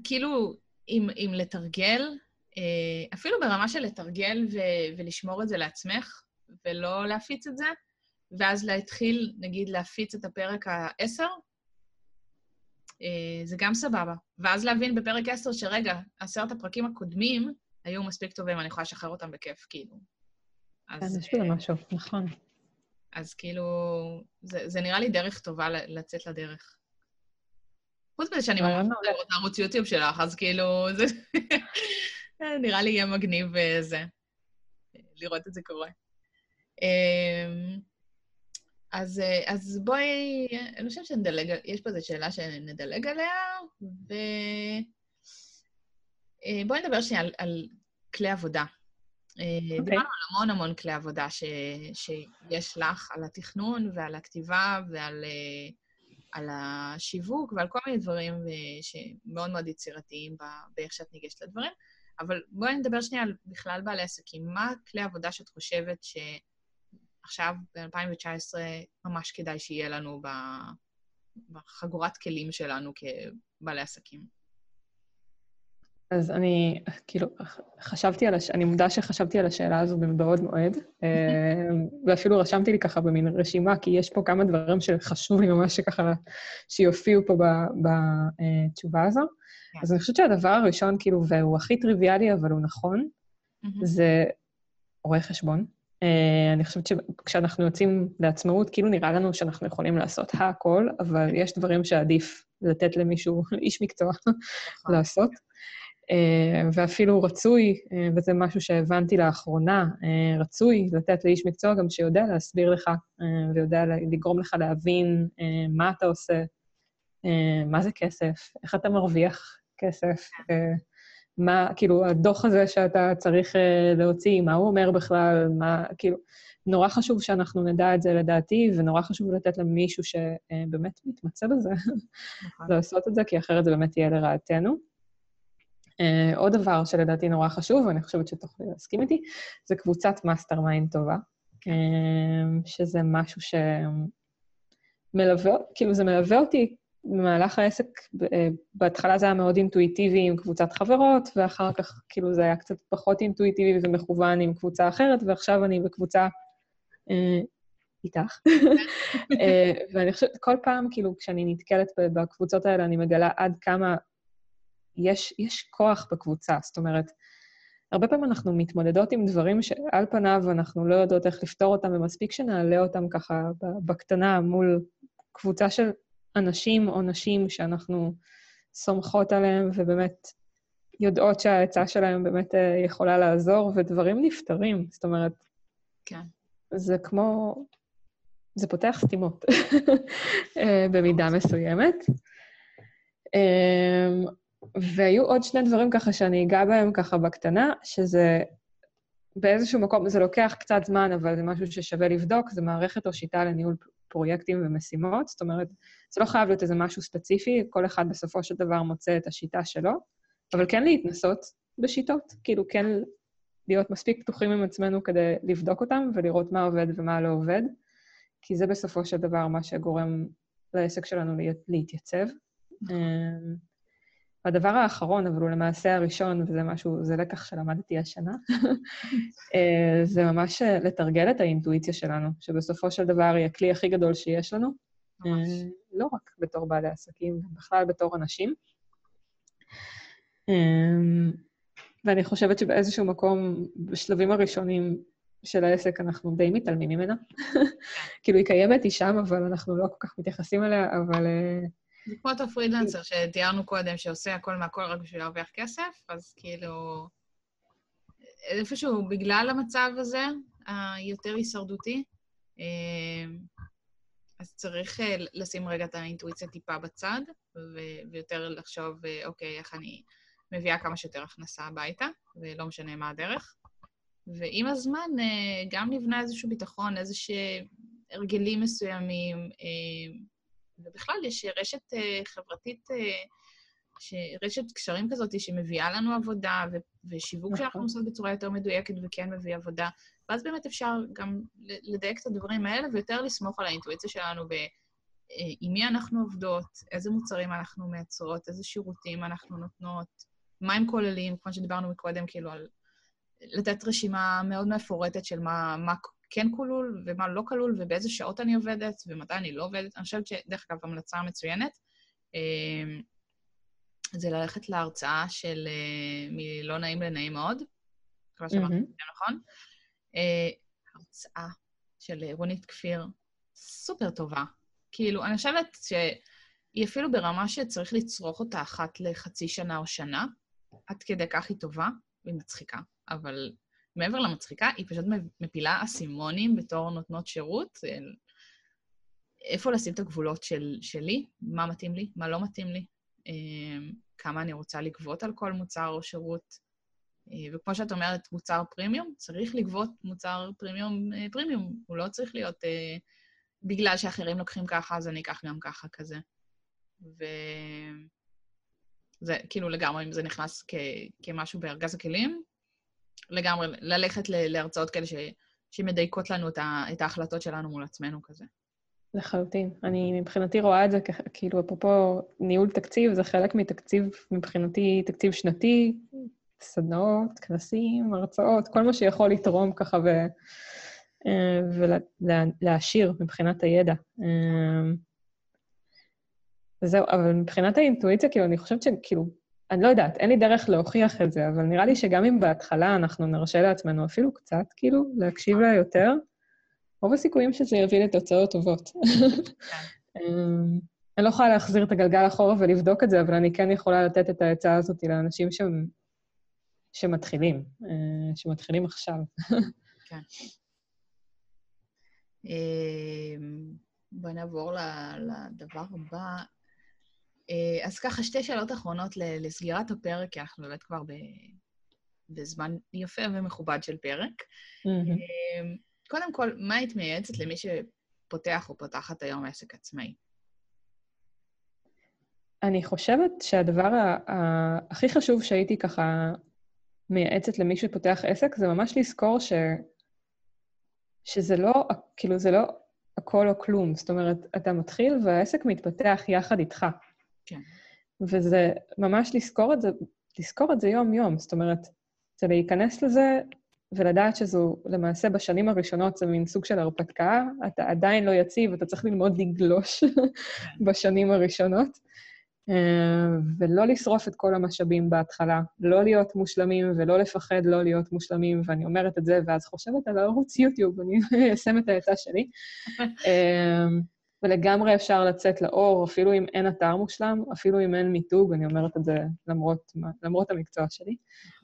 כאילו, אם, אם לתרגל, אה, אפילו ברמה של לתרגל ו- ולשמור את זה לעצמך, ולא להפיץ את זה, ואז להתחיל, נגיד, להפיץ את הפרק העשר, אה, זה גם סבבה. ואז להבין בפרק עשר שרגע, עשרת הפרקים הקודמים היו מספיק טובים, אני יכולה לשחרר אותם בכיף, כאילו. אז... יש בזה משהו, נכון. אז כאילו, זה, זה נראה לי דרך טובה לצאת לדרך. חוץ מזה שאני ממש רוצה ערוץ יוטיוב שלך, אז כאילו, זה נראה לי יהיה מגניב אה, לראות את זה קורה. אמ, אז, אה, אז בואי, אני חושבת שנדלג, יש פה איזו שאלה שנדלג עליה, ובואי אה, נדבר שנייה על, על כלי עבודה. Okay. אוקיי. דיברנו על המון המון כלי עבודה ש, שיש לך, על התכנון ועל הכתיבה ועל על השיווק ועל כל מיני דברים אה, שמאוד מאוד יצירתיים באיך שאת ניגשת לדברים. אבל בואי נדבר שנייה על בכלל בעלי עסקים. מה כלי עבודה שאת חושבת שעכשיו, ב-2019, ממש כדאי שיהיה לנו בחגורת כלים שלנו כבעלי עסקים? אז אני, כאילו, חשבתי על הש... אני מודה שחשבתי על השאלה הזו מבעוד מועד, אה, ואפילו רשמתי לי ככה במין רשימה, כי יש פה כמה דברים שחשוב לי ממש שככה, שיופיעו פה בתשובה הזו. כן. אז אני חושבת שהדבר הראשון, כאילו, והוא הכי טריוויאלי, אבל הוא נכון, זה רואה חשבון. Uh, אני חושבת שכשאנחנו יוצאים לעצמאות, כאילו נראה לנו שאנחנו יכולים לעשות הכל, אבל כן. יש דברים שעדיף לתת למישהו, איש מקצוע, נכון. לעשות. אה, ואפילו רצוי, אה, וזה משהו שהבנתי לאחרונה, אה, רצוי לתת לאיש מקצוע גם שיודע להסביר לך ויודע לגרום לך להבין מה אתה עושה, מה זה כסף, איך אתה מרוויח כסף, מה, כאילו, הדוח הזה שאתה צריך להוציא, מה הוא אומר בכלל, מה, כאילו, נורא חשוב שאנחנו נדע את זה לדעתי, ונורא חשוב לתת למישהו שבאמת מתמצא בזה, נכון. לעשות את זה, כי אחרת זה באמת יהיה לרעתנו. Uh, עוד דבר שלדעתי נורא חשוב, ואני חושבת שתוכלי להסכים איתי, זה קבוצת mastermind טובה, uh, שזה משהו שמלווה, כאילו זה מלווה אותי במהלך העסק, אה, בהתחלה זה היה מאוד אינטואיטיבי עם קבוצת חברות, ואחר כך כאילו זה היה קצת פחות אינטואיטיבי ומכוון עם קבוצה אחרת, ועכשיו אני בקבוצה אה, איתך. אה, ואני חושבת, כל פעם, כאילו, כשאני נתקלת בקבוצות האלה, אני מגלה עד כמה יש, יש כוח בקבוצה. זאת אומרת, הרבה פעמים אנחנו מתמודדות עם דברים שעל פניו אנחנו לא יודעות איך לפתור אותם, ומספיק שנעלה אותם ככה בקטנה מול קבוצה של אנשים או נשים שאנחנו סומכות עליהם ובאמת יודעות שהעצה שלהם באמת אה, יכולה לעזור, ודברים נפתרים. זאת אומרת, כן. זה כמו... זה פותח סתימות אה, במידה מסוימת. אמ, והיו עוד שני דברים ככה שאני אגע בהם ככה בקטנה, שזה באיזשהו מקום, זה לוקח קצת זמן, אבל זה משהו ששווה לבדוק, זה מערכת או שיטה לניהול פרויקטים ומשימות. זאת אומרת, זה לא חייב להיות איזה משהו ספציפי, כל אחד בסופו של דבר מוצא את השיטה שלו, אבל כן להתנסות בשיטות, כאילו כן להיות מספיק פתוחים עם עצמנו כדי לבדוק אותם ולראות מה עובד ומה לא עובד, כי זה בסופו של דבר מה שגורם לעסק שלנו להתייצב. אמ, והדבר האחרון, אבל הוא למעשה הראשון, וזה משהו, זה לקח שלמדתי השנה, אה, זה ממש אה, לתרגל את האינטואיציה שלנו, שבסופו של דבר היא הכלי הכי גדול שיש לנו, ממש. אה, לא רק בתור בעלי עסקים, בכלל בתור אנשים. ואני חושבת שבאיזשהו מקום, בשלבים הראשונים של העסק, אנחנו די מתעלמים ממנה. כאילו, היא קיימת, היא שם, אבל אנחנו לא כל כך מתייחסים אליה, אבל... זה כמו אותו פרידלנסר שתיארנו קודם, שעושה הכל מהכל רק בשביל להרוויח כסף, אז כאילו... איפשהו, בגלל המצב הזה, היותר הישרדותי, אה, אז צריך אה, לשים רגע את האינטואיציה טיפה בצד, ויותר לחשוב, אה, אוקיי, איך אני מביאה כמה שיותר הכנסה הביתה, ולא משנה מה הדרך. ועם הזמן גם נבנה איזשהו ביטחון, איזשהו הרגלים מסוימים, ובכלל, יש רשת uh, חברתית, uh, רשת קשרים כזאת שמביאה לנו עבודה, ו- ושיווק שאנחנו נכון. עושות בצורה יותר מדויקת וכן מביא עבודה. ואז באמת אפשר גם לדייק את הדברים האלה, ויותר לסמוך על האינטואיציה שלנו ב... אה, עם מי אנחנו עובדות, איזה מוצרים אנחנו מייצרות, איזה שירותים אנחנו נותנות, מה הם כוללים, כמו שדיברנו מקודם, כאילו, על לתת רשימה מאוד מפורטת של מה, מה כן כלול ומה לא כלול, ובאיזה שעות אני עובדת ומתי אני לא עובדת. אני חושבת שדרך אגב, המלצה מצוינת. אמ, זה ללכת להרצאה של אה, מלא נעים לנעים מאוד, כבר שאמרתי את זה נכון. אה, הרצאה של רונית כפיר, סופר טובה. כאילו, אני חושבת שהיא אפילו ברמה שצריך לצרוך אותה אחת לחצי שנה או שנה, עד כדי כך היא טובה והיא מצחיקה, אבל מעבר למצחיקה, היא פשוט מפילה אסימונים בתור נותנות שירות. איפה לשים את הגבולות של, שלי, מה מתאים לי, מה לא מתאים לי, אמ, כמה אני רוצה לגבות על כל מוצר או שירות. אה, וכמו שאת אומרת, מוצר פרימיום, צריך לגבות מוצר פרימיום אה, פרימיום. הוא לא צריך להיות אה, בגלל שאחרים לוקחים ככה, אז אני אקח גם ככה כזה. וזה כאילו לגמרי, אם זה נכנס כ... כמשהו בארגז הכלים, לגמרי, ללכת להרצאות כאלה ש, שמדייקות לנו את, ה, את ההחלטות שלנו מול עצמנו כזה. לחלוטין. אני מבחינתי רואה את זה כאילו, אפרופו ניהול תקציב, זה חלק מתקציב, מבחינתי, תקציב שנתי, סדנאות, כנסים, הרצאות, כל מה שיכול לתרום ככה ו... אה, ולהעשיר מבחינת הידע. אה, וזהו, אבל מבחינת האינטואיציה, כאילו, אני חושבת שכאילו, אני לא יודעת, אין לי דרך להוכיח את זה, אבל נראה לי שגם אם בהתחלה אנחנו נרשה לעצמנו אפילו קצת, כאילו, להקשיב לה יותר, רוב הסיכויים שזה יביא לתוצאות טובות. אמ, אני לא יכולה להחזיר את הגלגל אחורה ולבדוק את זה, אבל אני כן יכולה לתת את העצה הזאת לאנשים ש... שמתחילים, אה, שמתחילים עכשיו. כן. אמ, בואי נעבור לדבר הבא. אה, אז ככה, שתי שאלות אחרונות לסגירת הפרק, כי אנחנו באמת כבר ב... בזמן יפה ומכובד של פרק. Mm-hmm. קודם כל, מה היית מייעצת למי שפותח או פותחת היום עסק עצמאי? אני חושבת שהדבר הכי חשוב שהייתי ככה מייעצת למי שפותח עסק, זה ממש לזכור ש... שזה לא, כאילו, זה לא הכל או כלום. זאת אומרת, אתה מתחיל והעסק מתפתח יחד איתך. כן. וזה ממש לזכור את זה, לזכור את זה יום-יום. זאת אומרת, זה להיכנס לזה ולדעת שזו, למעשה בשנים הראשונות זה מין סוג של הרפתקה, אתה עדיין לא יציב, אתה צריך ללמוד לגלוש. בשנים הראשונות. אה, ולא לשרוף את כל המשאבים בהתחלה, לא להיות מושלמים ולא לפחד לא להיות מושלמים, ואני אומרת את זה ואז חושבת על ערוץ יוטיוב, אני אשם את העצה שלי. ולגמרי אפשר לצאת לאור, אפילו אם אין אתר מושלם, אפילו אם אין מיתוג, אני אומרת את זה למרות, למרות המקצוע שלי,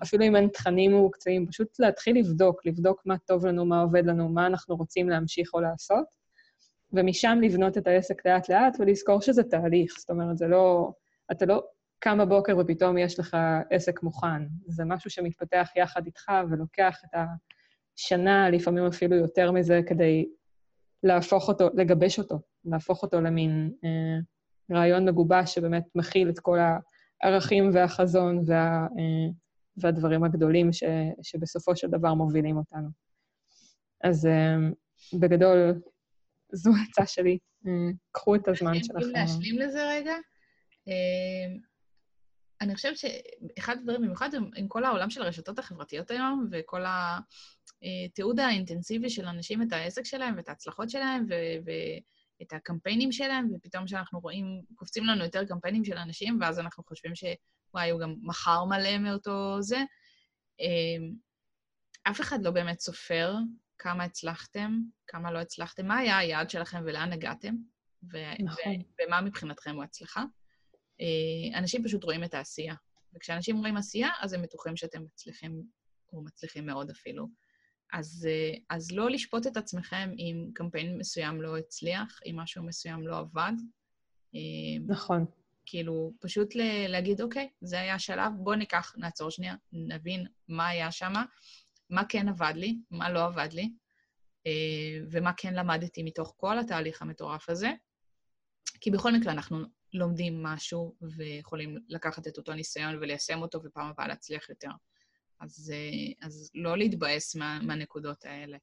אפילו אם אין תכנים מוקצעים, פשוט להתחיל לבדוק, לבדוק מה טוב לנו, מה עובד לנו, מה אנחנו רוצים להמשיך או לעשות, ומשם לבנות את העסק לאט-לאט ולזכור שזה תהליך. זאת אומרת, זה לא... אתה לא קם בבוקר ופתאום יש לך עסק מוכן. זה משהו שמתפתח יחד איתך ולוקח את השנה, לפעמים אפילו יותר מזה, כדי להפוך אותו, לגבש אותו, להפוך אותו למין אה, רעיון מגובש שבאמת מכיל את כל הערכים והחזון וה, אה, והדברים הגדולים ש, שבסופו של דבר מובילים אותנו. אז אה, בגדול, זו העצה שלי. אה, קחו את הזמן שלכם. אם להשלים לזה רגע, אה, אני חושבת שאחד הדברים, במיוחד עם כל העולם של הרשתות החברתיות היום, וכל התיעוד האינטנסיבי של אנשים את העסק שלהם ואת ההצלחות שלהם, ואת הקמפיינים שלהם, ופתאום כשאנחנו רואים, קופצים לנו יותר קמפיינים של אנשים, ואז אנחנו חושבים שוואי, הוא גם מכר מלא מאותו זה. אה, אף אחד לא באמת סופר כמה הצלחתם, כמה לא הצלחתם, מה היה היעד שלכם ולאן הגעתם, ו- נכון. ו- ומה מבחינתכם הוא הצלחה. אה, אנשים פשוט רואים את העשייה. וכשאנשים רואים עשייה, אז הם בטוחים שאתם מצליחים, או מצליחים מאוד אפילו. אז, אה, אז לא לשפוט את עצמכם אם קמפיין מסוים לא הצליח, אם משהו מסוים לא עבד. אה, נכון. כאילו, פשוט להגיד, אוקיי, זה היה השלב, בואו ניקח, נעצור שנייה, נבין מה היה שם, מה כן עבד לי, מה לא עבד לי, ומה כן למדתי מתוך כל התהליך המטורף הזה. כי בכל מקרה אנחנו לומדים משהו ויכולים לקחת את אותו ניסיון וליישם אותו ופעם הבאה להצליח יותר. אז, אה, אז לא להתבאס מה, מהנקודות האלה.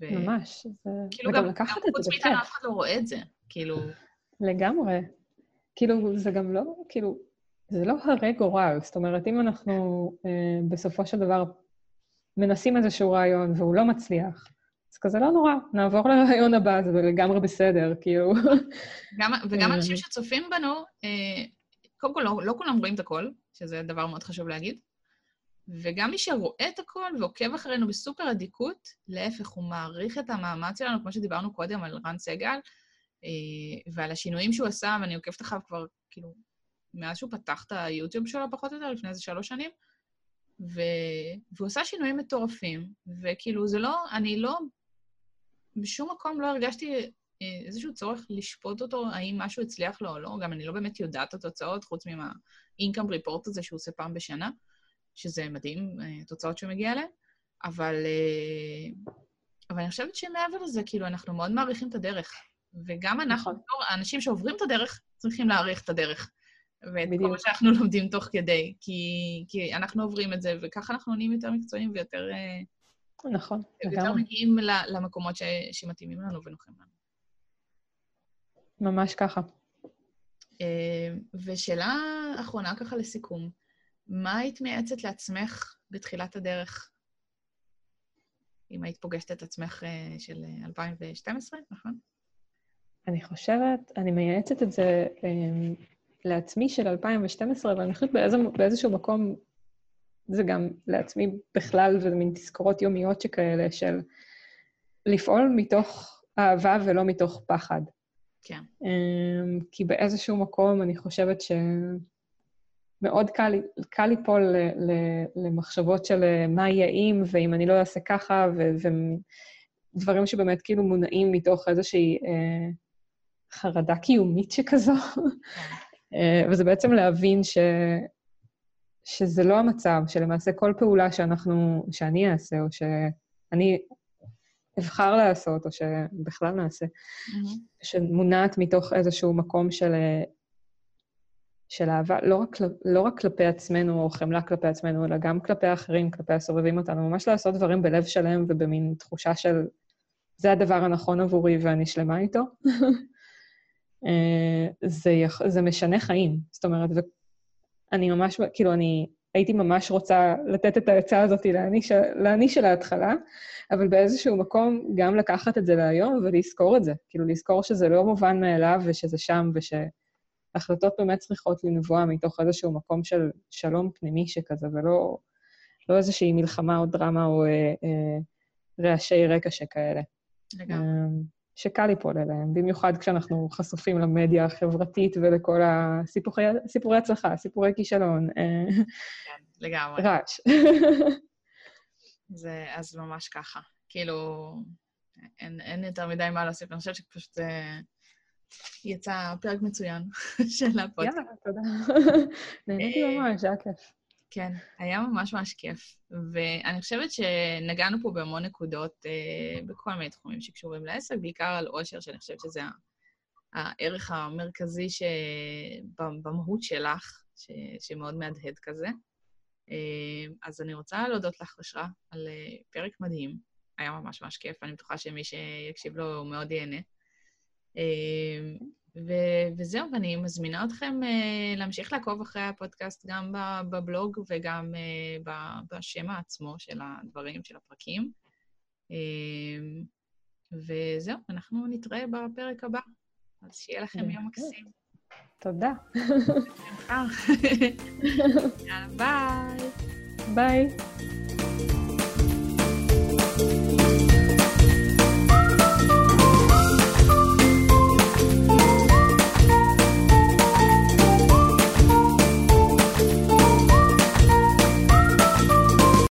ו... ממש, זה... כאילו גם, גם חוץ מאיתנו אף אחד לא רואה את זה, כאילו... לגמרי. כאילו, זה גם לא, כאילו, זה לא הרי גורל. זאת אומרת, אם אנחנו אה, בסופו של דבר מנסים איזשהו רעיון והוא לא מצליח, אז כזה לא נורא, נעבור לרעיון הבא, זה לגמרי בסדר, כאילו. גם, וגם אה. אנשים שצופים בנו, אה, קודם כל, לא, לא כולם רואים את הכל, שזה דבר מאוד חשוב להגיד, וגם מי שרואה את הכל ועוקב אחרינו בסופר אדיקות, להפך, הוא מעריך את המאמץ שלנו, כמו שדיברנו קודם על רן סגל, אה, ועל השינויים שהוא עשה, ואני עוקבת אחריו כבר, כאילו, מאז שהוא פתח את היוטיוב שלו, פחות או יותר, לפני איזה שלוש שנים, ו... והוא עשה שינויים מטורפים, וכאילו, זה לא, אני לא בשום מקום לא הרגשתי אה, איזשהו צורך לשפוט אותו, האם משהו הצליח לו או לא. גם אני לא באמת יודעת את התוצאות, חוץ מה-income report הזה שהוא עושה פעם בשנה, שזה מדהים, אה, התוצאות שהוא מגיע אליהן. אבל, אה, אבל אני חושבת שמעבר לזה, כאילו, אנחנו מאוד מעריכים את הדרך. וגם אנחנו, נכון. האנשים שעוברים את הדרך, צריכים להעריך את הדרך. ואת בדיוק. כל מה שאנחנו לומדים תוך כדי, כי, כי אנחנו עוברים את זה, וככה אנחנו נהיים יותר מקצועיים ויותר... נכון, לגמרי. יותר מגיעים למקומות ש, שמתאימים לנו ונוחים לנו. ממש ככה. אה, ושאלה אחרונה ככה לסיכום, מה היית מייעצת לעצמך בתחילת הדרך? אם היית פוגשת את עצמך אה, של 2012, נכון? אני חושבת, אני מייעצת את זה אה, לעצמי של 2012, אבל אני חושבת באיזו, באיזשהו מקום זה גם לעצמי בכלל, וזה מין תזכורות יומיות שכאלה של לפעול מתוך אהבה ולא מתוך פחד. כן. אמ, כי באיזשהו מקום אני חושבת שמאוד קל, קל ליפול ל, ל, למחשבות של אה, מה יהיה אם, ואם אני לא אעשה ככה, ודברים שבאמת כאילו מונעים מתוך איזושהי אה, חרדה קיומית שכזו. כן. אה, וזה בעצם להבין ש... שזה לא המצב, שלמעשה כל פעולה שאנחנו, שאני אעשה, או שאני אבחר לעשות, או שבכלל נעשה, mm-hmm. שמונעת מתוך איזשהו מקום של, של אהבה, לא רק, לא רק כלפי עצמנו, או חמלה כלפי עצמנו, אלא גם כלפי האחרים, כלפי הסובבים אותנו, ממש לעשות דברים בלב שלם ובמין תחושה של זה הדבר הנכון עבורי ואני שלמה איתו. אה, זה, יח... זה משנה חיים. זאת אומרת, אני ממש, כאילו, אני הייתי ממש רוצה לתת את העצה הזאת לאני, של, ההתחלה, אבל באיזשהו מקום גם לקחת את זה להיום ולזכור את זה. כאילו, לזכור שזה לא מובן מאליו ושזה שם, ושהחלטות באמת צריכות לנבוע מתוך איזשהו מקום של שלום פנימי שכזה, ולא לא איזושהי מלחמה או דרמה או אה, אה, רעשי רקע שכאלה. לגמרי. אה, שקל ליפול אליהם, במיוחד כשאנחנו חשופים למדיה החברתית ולכל הסיפורי הצלחה, סיפורי כישלון. אה, כן, לגמרי. רעש. זה אז ממש ככה. כאילו, אין, אין יותר מדי מה להוסיף, אני חושבת שפשוט זה יצא פרק מצוין של הפודקאסט. יאללה, תודה. נהניתי אה, ממש, היה כיף. כן, היה ממש ממש כיף. ואני חושבת שנגענו פה בהמון נקודות אה, בכל מיני תחומים שקשורים לעסק, בעיקר על עושר, שאני חושבת שזה הערך המרכזי במהות שלך, ש, שמאוד מהדהד כזה. אה, אז אני רוצה להודות לך, אושרה, על אה, פרק מדהים. היה ממש ממש כיף, אני בטוחה שמי שיקשיב לו מאוד ייהנה. אה, ו- וזהו, ואני מזמינה אתכם uh, להמשיך לעקוב אחרי הפודקאסט גם בבלוג וגם uh, בשם עצמו של הדברים, של הפרקים. Uh, וזהו, אנחנו נתראה בפרק הבא. אז שיהיה לכם יום מקסים. תודה. ביי. ביי.